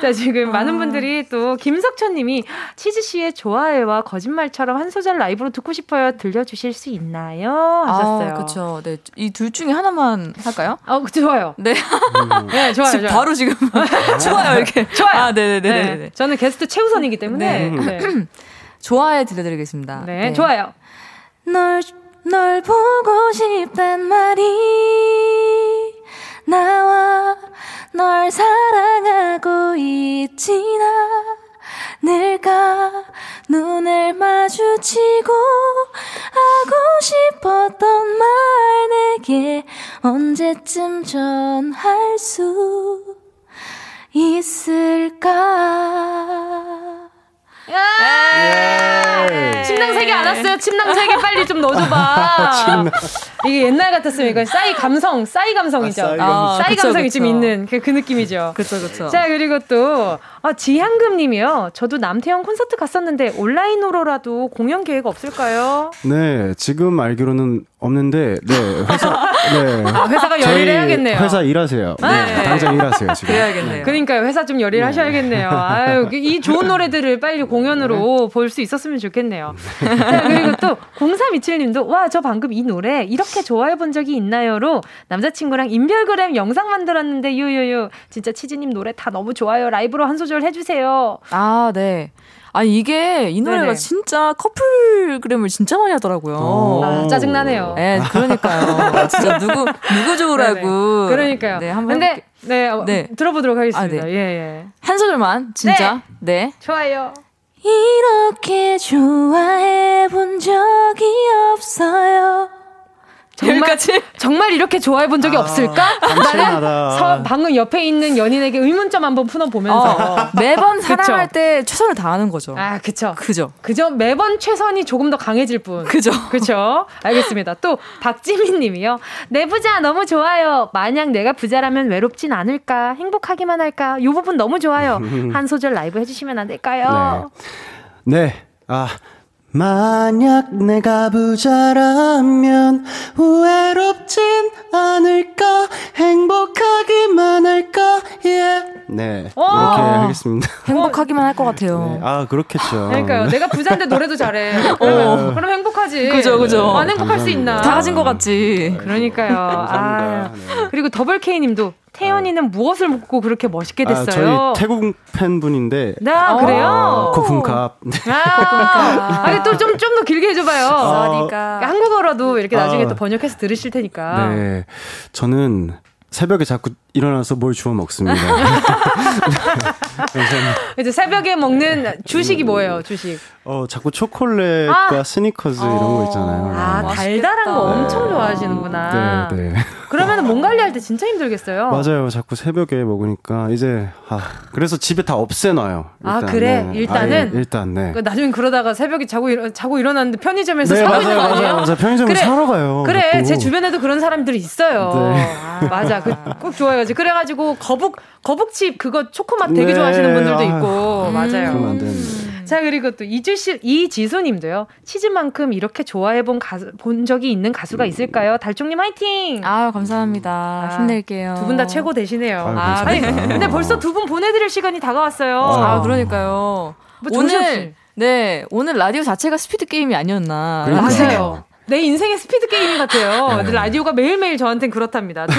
자, 지금 아. 많은 분들이 또 김석 천 님이 치즈 씨의 좋아해와 거짓말처럼 한 소절 라이브로 듣고 싶어요. 들려주실 수 있나요? 하셨어요. 아, 그쵸. 네. 이 둘 중에 하나만 할까요? 어, 좋아요. 네. 네, 좋아요. [LAUGHS] 좋아요. 바로 지금. [LAUGHS] 좋아요, 이렇게. 좋아요. 아, 네네네. 네. 네. 저는 게스트 최우선이기 때문에. 네. 네. [LAUGHS] 좋아해 들려드리겠습니다. 네, 네. 좋아요. 널, 널 보고 싶단 말이 나와 널 사랑하고 있지나 늘까 눈을 마주치고 하고 싶었던 말 내게 언제쯤 전할 수 있을까 예. 침낭 세 개 안 왔어요. 침낭 세 개 빨리 좀 넣어줘봐. [LAUGHS] 이게 옛날 같았으면 이건 싸이 감성, 싸이 감성이죠. 아, 싸이, 아, 싸이 그쵸, 감성이 그쵸. 좀 있는 그, 그 느낌이죠. 그렇죠, 그렇죠. 자 그리고 또 아, 지향금님이요. 저도 남태형 콘서트 갔었는데 온라인으로라도 공연 계획 없을까요? 네, 지금 알기로는 없는데, 네 회사, 네 [LAUGHS] 아, 회사가 열일 해야겠네요. 회사 일하세요. 네, 네. 당장 일하세요 지금. 그래야겠네요. 그러니까요, 회사 좀 열일 네. 하셔야겠네요. 아유, 이 좋은 노래들을 빨리 공연으로 볼 수 있었으면 좋겠네요. 자, [LAUGHS] 그리고 또 0327님도 와, 저 방금 이 노래 이렇게 좋아해 본 적이 있나요?로 남자친구랑 인별그램 영상 만들었는데 유유유 진짜 치즈님 노래 다 너무 좋아요. 라이브로 한 소절 해주세요. 아, 네. 아 이게 이 노래가 네네. 진짜 커플그램을 진짜 많이 하더라고요. 아, 짜증나네요. 네, 그러니까요. 진짜 누구 누구 좋으라고. 그러니까요. 네, 한번 근데 네, 어, 네. 들어보도록 하겠습니다. 아, 네. 예, 예. 한 소절만 진짜. 네. 네. 좋아요. 이렇게 좋아해 본 적이 없어요. 정말 정말 이렇게 좋아해 본 적이 아, 없을까? 나는 서, 방금 옆에 있는 연인에게 의문점 한번 풀어 보면서 어, 매번 사랑할 때 최선을 다하는 거죠. 아, 그쵸. 그죠. 그죠. 매번 최선이 조금 더 강해질 뿐. 그죠. 그죠. 알겠습니다. 또 박지민 님이요. 내 부자 너무 좋아요. 만약 내가 부자라면 외롭진 않을까? 행복하기만 할까? 이 부분 너무 좋아요. 한 소절 라이브 해 주시면 안 될까요? 네. 네. 아, 만약 내가 부자라면 외롭진 않을까? 행복하기만 할까? 예. 네. 이렇게 하겠습니다. [LAUGHS] 행복하기만 할 것 같아요. 네. 아 그렇겠죠. 그러니까요. 내가 부자인데 노래도 잘해. [LAUGHS] 어. 그럼 행복하지. 그죠 그죠. 안 행복할 감사합니다. 수 있나 다 가진 것 같지. 그러니까요. 아, 네. 그리고 더블 K님도 태연이는 무엇을 먹고 그렇게 멋있게 됐어요? 아, 저희 태국 팬분인데. 네, 아, 그래요? 코쿤캅. 네. 아, 아니, 또 좀, 좀 더 길게 해줘봐요. 어, 그러니까. 한국어로도 이렇게 나중에 어, 또 번역해서 들으실 테니까. 네. 저는 새벽에 자꾸 일어나서 뭘 주워 먹습니다. [LAUGHS] 이제 새벽에 먹는 주식이 뭐예요, 주식? 어, 자꾸 초콜릿과 아! 스니커즈 이런 거 있잖아요. 아, 네. 달달한 거 엄청 좋아하시는구나. 네, 네. 그러면 몸 관리할 때 진짜 힘들겠어요. 맞아요. 자꾸 새벽에 먹으니까 이제 아, 그래서 집에 다 없애놔요. 아, 일단, 아, 그래? 네. 일단은 아예, 일단 네. 그 나중에 그러다가 새벽에 자고 일어, 자고 일어났는데 편의점에서 네, 사고 맞아요, 있는 거 아니에요? 맞아요, 맞아요. 편의점에 그래, 사러 가요. 그래, 그것도. 제 주변에도 그런 사람들이 있어요. 네. 아, 맞아. 그, 꼭 좋아해가지고 그래가지고 거북 거북칩 그거 초코맛 되게 네. 좋아하시는 분들도 있고 음. 맞아요. 되는데. 자 그리고 또 이주씨 이지수님도요 치즈만큼 이렇게 좋아해본 가수 본 적이 있는 가수가 있을까요? 달종님 화이팅! 아 감사합니다. 아, 힘낼게요. 두 분 다 최고 되시네요. 아, 아니 근데 벌써 두 분 보내드릴 시간이 다가왔어요. 아, 아 그러니까요. 뭐 오늘 네 오늘 라디오 자체가 스피드 게임이 아니었나. 맞아요. 내 인생의 스피드 게임 같아요. 네. 라디오가 매일매일 저한텐 그렇답니다. 두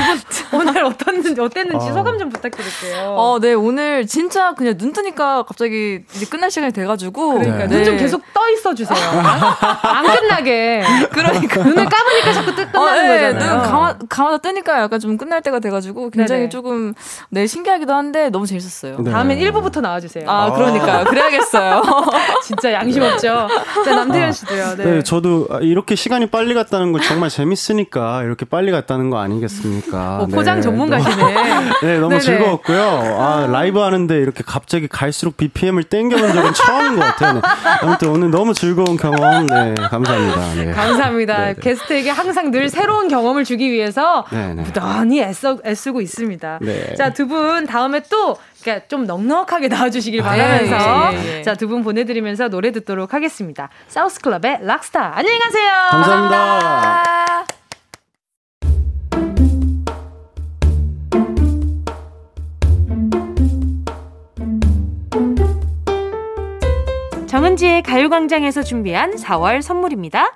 분 [LAUGHS] 오늘 어떻는지 어땠는지 어. 소감 좀 부탁드릴게요. 어, 네 오늘 진짜 그냥 눈 뜨니까 갑자기 이제 끝날 시간이 돼가지고 그러니까 네. 눈좀 계속 떠 있어 주세요. 안 끝나게. [LAUGHS] 그러니까 눈을 감 으니까 자꾸 뜨, 끝나는 어, 네. 거잖아요. 눈 감아 감아다 뜨니까 약간 좀 끝날 때가 돼가지고 굉장히 네네. 조금 네 신기하기도 한데 너무 재밌었어요. 네. 다음엔 1부부터 나와주세요. 아, 그러니까요. 그래야겠어요. [LAUGHS] 진짜 양심 없죠. 자 남태현 씨도요. 네. 네, 저도 이렇게 시간이 빨리 갔다는 건 정말 재밌으니까 이렇게 빨리 갔다는 거 아니겠습니까? 어, 포장 네. 전문가시네. 네, 너무 네네. 즐거웠고요. 아, 라이브 하는데 이렇게 갑자기 갈수록 BPM을 땡겨본 적은 처음인 것 같아요. 네. 아무튼 오늘 너무 즐거운 경험, 네, 감사합니다. 네. 감사합니다. 네네. 게스트에게 항상 늘 새로운 경험을 주기 위해서 네네. 부단히 애써, 애쓰고 있습니다. 네. 자, 두 분 다음에 또 그러니까 좀 넉넉하게 나와주시길 아, 바라면서 예, 예, 예. 자두 분 보내드리면서 노래 듣도록 하겠습니다. 사우스클럽의 락스타 안녕히 가세요. 감사합니다. 정은지의 가요광장에서 준비한 4월 선물입니다.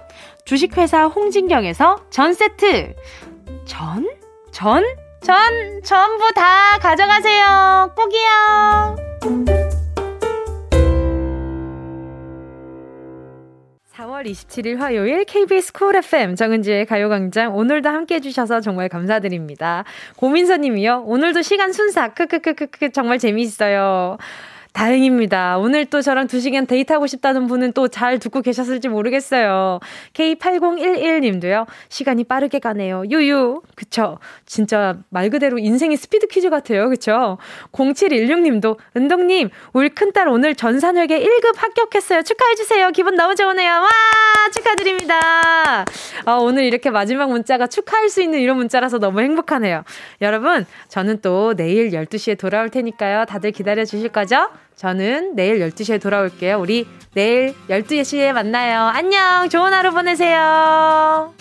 주식회사 홍진경에서 전 세트 전? 전? 전 전부 다 가져가세요. 꼭이요. 4월 27일 화요일 KBS 쿨 FM 정은지의 가요광장 오늘도 함께 해주셔서 정말 감사드립니다. 고민서님이요. 오늘도 시간 순삭 크크크크크 정말 재미있어요. 다행입니다. 오늘 또 저랑 두 시간 데이트하고 싶다는 분은 또 잘 듣고 계셨을지 모르겠어요. K8011님도요. 시간이 빠르게 가네요. 유유. 그쵸. 진짜 말 그대로 인생의 스피드 퀴즈 같아요. 그쵸. 0716님도 은동님, 우리 큰딸 오늘 전산회계 1급 합격했어요. 축하해주세요. 기분 너무 좋으네요. 와! 축하드립니다. 아, 오늘 이렇게 마지막 문자가 축하할 수 있는 이런 문자라서 너무 행복하네요. 여러분, 저는 또 내일 12시에 돌아올 테니까요. 다들 기다려 주실 거죠? 저는 내일 12시에 돌아올게요. 우리 내일 12시에 만나요. 안녕! 좋은 하루 보내세요.